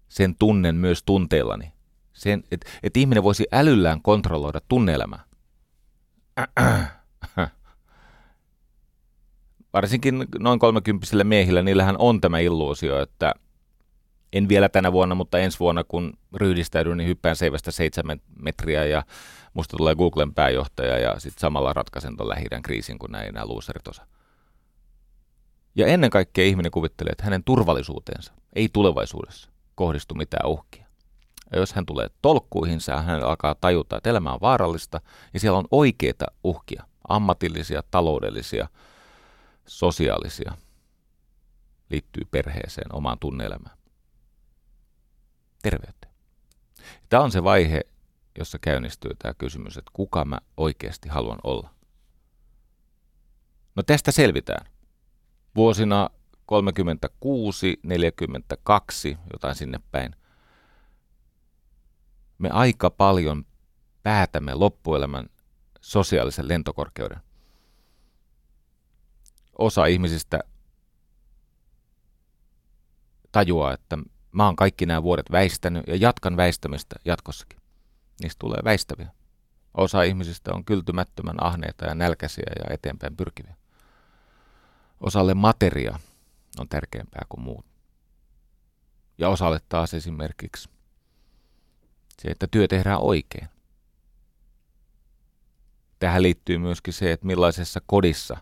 sen tunnen myös tunteillani sen, että et ihminen voisi älyllään kontrolloida tunneelämää. Varsinkin noin kolmekymppisille miehillä, niillähän on tämä illuusio, että en vielä tänä vuonna, mutta ensi vuonna, kun ryhdistäydyn, niin hyppään seivästä seitsemän metriä ja musta tulee Googlen pääjohtaja ja sitten samalla ratkaisen tuon lähi kriisin, kun näin enää luuserit osa. Ja ennen kaikkea ihminen kuvittelee, että hänen turvallisuuteensa ei tulevaisuudessa kohdistu mitään uhkia Ja jos hän tulee tolkkuihinsa, hän alkaa tajuta, että elämä on vaarallista ja siellä on oikeita uhkia, ammatillisia, taloudellisia, sosiaalisia, liittyy perheeseen, omaan tunneelämään. Terveyteen. Tämä on se vaihe, jossa käynnistyy tämä kysymys, että kuka mä oikeasti haluan olla. No tästä selvitään. Vuosina 36, 42, jotain sinne päin, me aika paljon päätämme loppuelämän sosiaalisen lentokorkeuden. Osa ihmisistä tajuaa, että mä oon kaikki nämä vuodet väistänyt ja jatkan väistämistä jatkossakin. Niistä tulee väistäviä. Osa ihmisistä on kyltymättömän ahneita ja nälkäisiä ja eteenpäin pyrkiviä. Osalle materia on tärkeämpää kuin muut. Ja osalle taas esimerkiksi se, että työ tehdään oikein. Tähän liittyy myöskin se, että millaisessa kodissa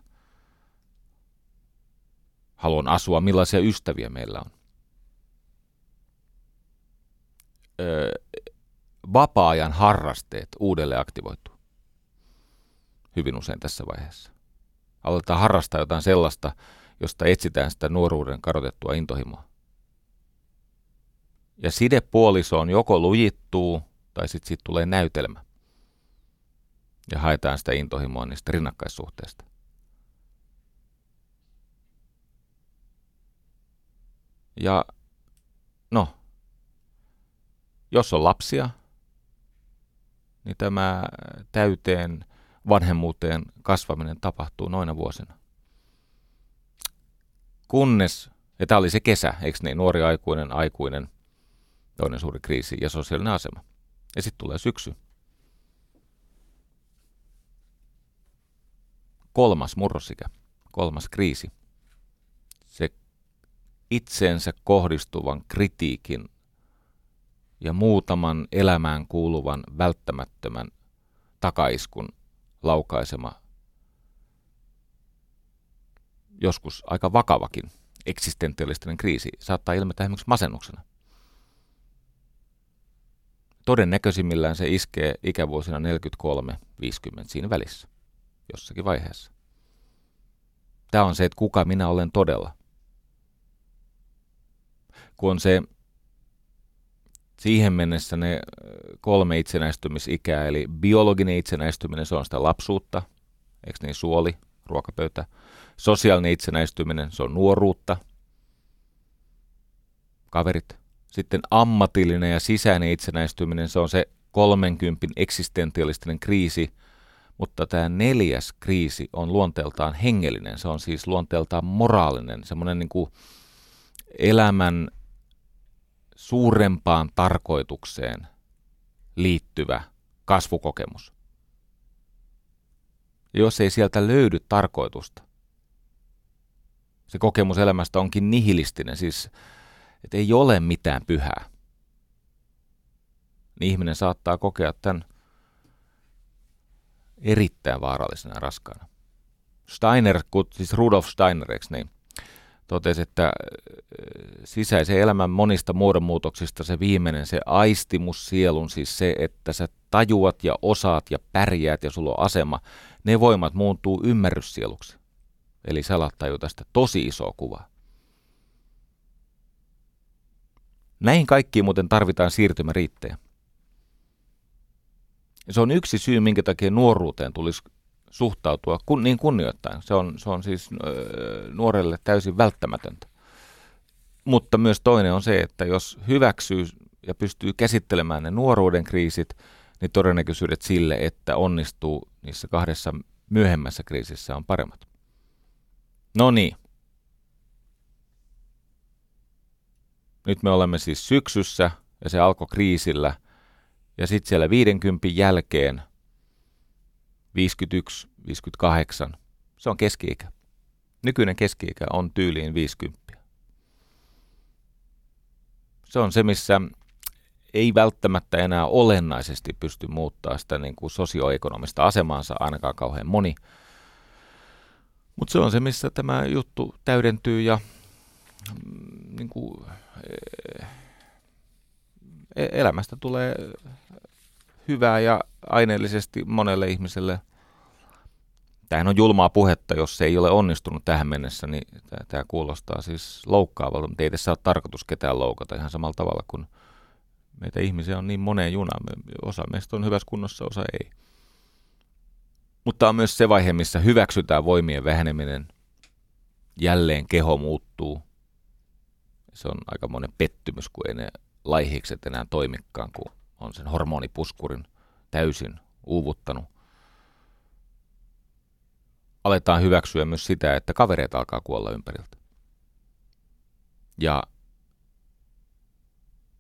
haluan asua, millaisia ystäviä meillä on. Öö, vapaa-ajan harrasteet uudelleen aktivoituu hyvin usein tässä vaiheessa. Aletaan harrastaa jotain sellaista, josta etsitään sitä nuoruuden kadotettua intohimoa. Ja side puolisoon joko lujittuu tai sitten siitä tulee näytelmä. Ja haetaan sitä intohimoa niistä rinnakkaissuhteista. Ja no, jos on lapsia, niin tämä täyteen vanhemmuuteen kasvaminen tapahtuu noina vuosina. Kunnes, ja tämä oli se kesä, eikö niin, nuori aikuinen, aikuinen, toinen suuri kriisi ja sosiaalinen asema. Ja sitten tulee syksy. Kolmas murrosikä, kolmas kriisi. Se itseensä kohdistuvan kritiikin ja muutaman elämään kuuluvan välttämättömän takaiskun laukaisema, joskus aika vakavakin eksistentialistinen kriisi saattaa ilmetä esimerkiksi masennuksena. Todennäköisimmillään se iskee ikävuosina 43-50 siinä välissä, jossakin vaiheessa. Tämä on se, että kuka minä olen todella. Kun on se siihen mennessä ne kolme itsenäistymisikää, eli biologinen itsenäistyminen, se on sitä lapsuutta, eikö niin suoli, ruokapöytä. Sosiaalinen itsenäistyminen, se on nuoruutta, kaverit. Sitten ammatillinen ja sisäinen itsenäistyminen, se on se 30 eksistentialistinen kriisi, mutta tämä neljäs kriisi on luonteeltaan hengellinen, se on siis luonteeltaan moraalinen, semmoinen niin kuin elämän suurempaan tarkoitukseen liittyvä kasvukokemus. Ja jos ei sieltä löydy tarkoitusta, se kokemus elämästä onkin nihilistinen, siis että ei ole mitään pyhää, niin ihminen saattaa kokea tämän erittäin vaarallisena ja raskaana. Steiner, siis Rudolf Steiner, niin totesi, että äh, sisäisen elämän monista muodonmuutoksista se viimeinen, se aistimus sielun, siis se, että sä tajuat ja osaat ja pärjäät ja sulla on asema, ne voimat muuntuu ymmärryssieluksi. Eli sä alat sitä tosi isoa kuvaa. Näihin kaikkiin muuten tarvitaan siirtymäriittejä. Se on yksi syy, minkä takia nuoruuteen tulisi suhtautua kun, niin kunnioittain. Se on, se on siis nuorelle täysin välttämätöntä. Mutta myös toinen on se, että jos hyväksyy ja pystyy käsittelemään ne nuoruuden kriisit, niin todennäköisyydet sille, että onnistuu niissä kahdessa myöhemmässä kriisissä on paremmat. No niin. Nyt me olemme siis syksyssä ja se alkoi kriisillä. Ja sitten siellä 50 jälkeen 51, 58. Se on keski-ikä. Nykyinen keski-ikä on tyyliin 50. Se on se, missä ei välttämättä enää olennaisesti pysty muuttaa sitä niin kuin sosioekonomista asemaansa ainakaan kauhean moni. Mutta se on se, missä tämä juttu täydentyy ja mm, niin kuin, elämästä tulee hyvää ja aineellisesti monelle ihmiselle. Tämähän on julmaa puhetta, jos se ei ole onnistunut tähän mennessä, niin tämä kuulostaa siis loukkaavalta, mutta ei tässä ole tarkoitus ketään loukata ihan samalla tavalla kuin meitä ihmisiä on niin moneen junaan. Osa meistä on hyvässä kunnossa, osa ei. Mutta on myös se vaihe, missä hyväksytään voimien väheneminen, jälleen keho muuttuu. Se on aika monen pettymys, kun ei ne laihikset enää toimikaan, kun on sen hormonipuskurin täysin uuvuttanut. Aletaan hyväksyä myös sitä, että kavereita alkaa kuolla ympäriltä. Ja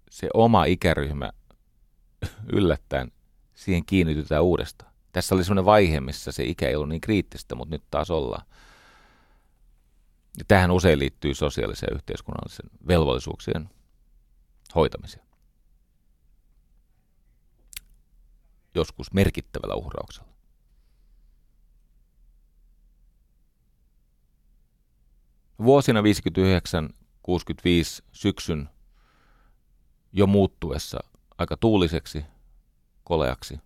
se oma ikäryhmä yllättäen siihen kiinnitytään uudestaan. Tässä oli sellainen vaihe, missä se ikä ei ollut niin kriittistä, mutta nyt taas ollaan. Ja tähän usein liittyy sosiaalisen ja yhteiskunnallisen velvollisuuksien hoitamiseen. Joskus merkittävällä uhrauksella. Vuosina 59-65 syksyn jo muuttuessa aika tuuliseksi, koleaksi,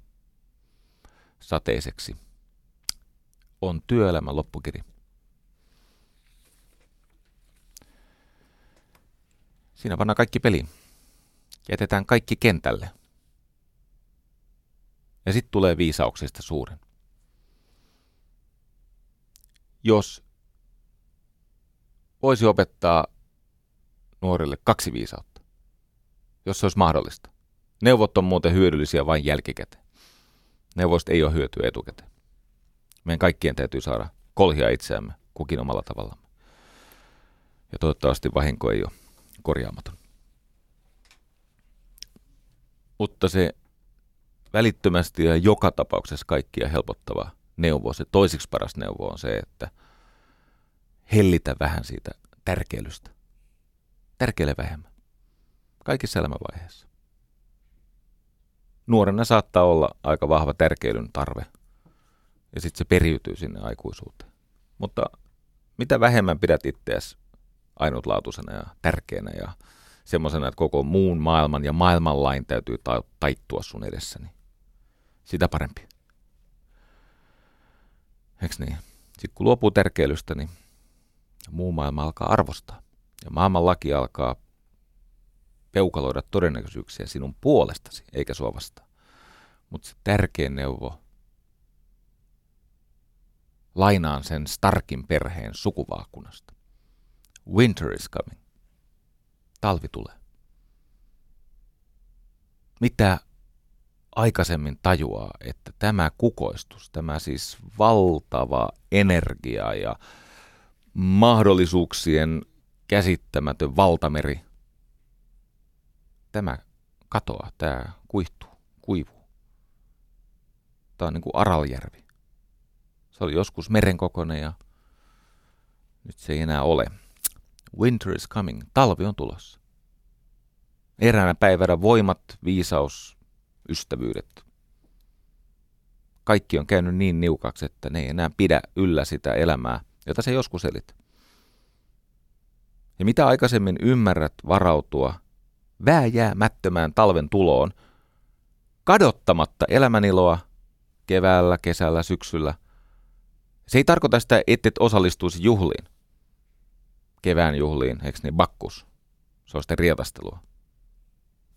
sateiseksi on työelämän loppukiri. Siinä pannaan kaikki peliin. Jätetään kaikki kentälle. Ja sitten tulee viisauksista suurin. Jos voisi opettaa nuorille kaksi viisautta, jos se olisi mahdollista. Neuvot on muuten hyödyllisiä vain jälkikäteen. Neuvoista ei ole hyötyä etukäteen. Meidän kaikkien täytyy saada kolhia itseämme, kukin omalla tavallamme. Ja toivottavasti vahinko ei ole korjaamaton. Mutta se välittömästi ja joka tapauksessa kaikkia helpottava neuvo, se toisiksi paras neuvo on se, että hellitä vähän siitä tärkeilystä. Tärkeile vähemmän. Kaikissa elämänvaiheissa. Nuorena saattaa olla aika vahva tärkeilyn tarve, ja sitten se periytyy sinne aikuisuuteen. Mutta mitä vähemmän pidät itseäsi ainutlaatuisena ja tärkeänä ja semmoisena, että koko muun maailman ja maailmanlain täytyy ta- taittua sun edessäni. Sitä parempi. Eiks niin? Sitten kun luopuu tärkeilystä, niin muu maailma alkaa arvostaa. Ja maailman laki alkaa peukaloida todennäköisyyksiä sinun puolestasi, eikä sua. Mutta se tärkein neuvo, lainaan sen Starkin perheen sukuvaakunasta. Winter is coming. Talvi tulee. Mitä aikaisemmin tajuaa, että tämä kukoistus, tämä siis valtava energia ja mahdollisuuksien käsittämätön valtameri, tämä katoaa, tämä kuihtuu, kuivuu. Tämä on niin kuin Araljärvi. Se oli joskus merenkokoinen ja nyt se ei enää ole. Winter is coming. Talvi on tulossa. Eräänä päivänä voimat, viisaus, ystävyydet. Kaikki on käynyt niin niukaksi, että ne ei enää pidä yllä sitä elämää, jota se joskus elit. Ja mitä aikaisemmin ymmärrät varautua vääjäämättömään talven tuloon, kadottamatta elämäniloa keväällä, kesällä, syksyllä. Se ei tarkoita sitä, että et osallistuisi juhliin kevään juhliin, eikö niin, bakkus. Se on sitten rietastelua.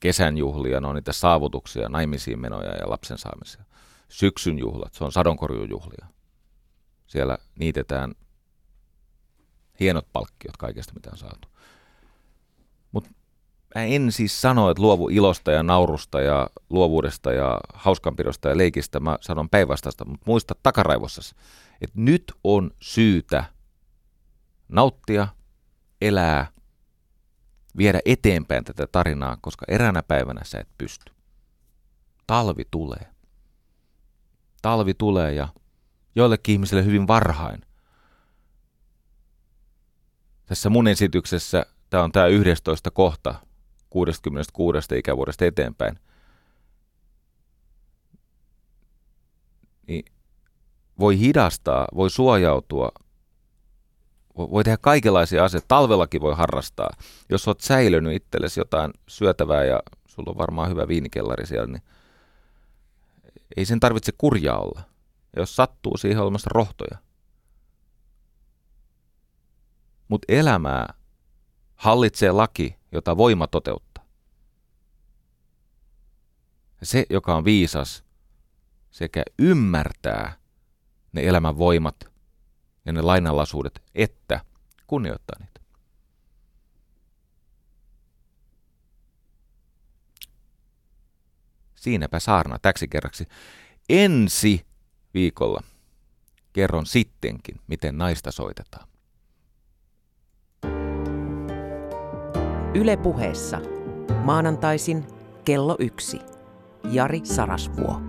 Kesän juhlia, ne on niitä saavutuksia, naimisiin menoja ja lapsen saamisia. Syksyn juhlat, se on sadonkorjujuhlia. Siellä niitetään hienot palkkiot kaikesta, mitä on saatu. Mutta mä en siis sano, että luovu ilosta ja naurusta ja luovuudesta ja hauskanpidosta ja leikistä. Mä sanon päinvastaista, mutta muista takaraivossa, että nyt on syytä nauttia – elää, viedä eteenpäin tätä tarinaa, koska eräänä päivänä sä et pysty. Talvi tulee. Talvi tulee ja joillekin ihmisille hyvin varhain. Tässä mun esityksessä tämä on tämä 11 kohta 66 ikävuodesta eteenpäin. Niin voi hidastaa, voi suojautua voi tehdä kaikenlaisia asioita. Talvellakin voi harrastaa. Jos olet säilynyt itsellesi jotain syötävää ja sulla on varmaan hyvä viinikellari siellä, niin ei sen tarvitse kurjaa olla. Ja jos sattuu siihen olemassa rohtoja. Mutta elämää hallitsee laki, jota voima toteuttaa. Ja se, joka on viisas, sekä ymmärtää ne elämän voimat ja ne lainalaisuudet, että kunnioittaa niitä. Siinäpä saarna täksi kerraksi. Ensi viikolla kerron sittenkin, miten naista soitetaan. Yle puheessa. Maanantaisin kello yksi. Jari Sarasvuo.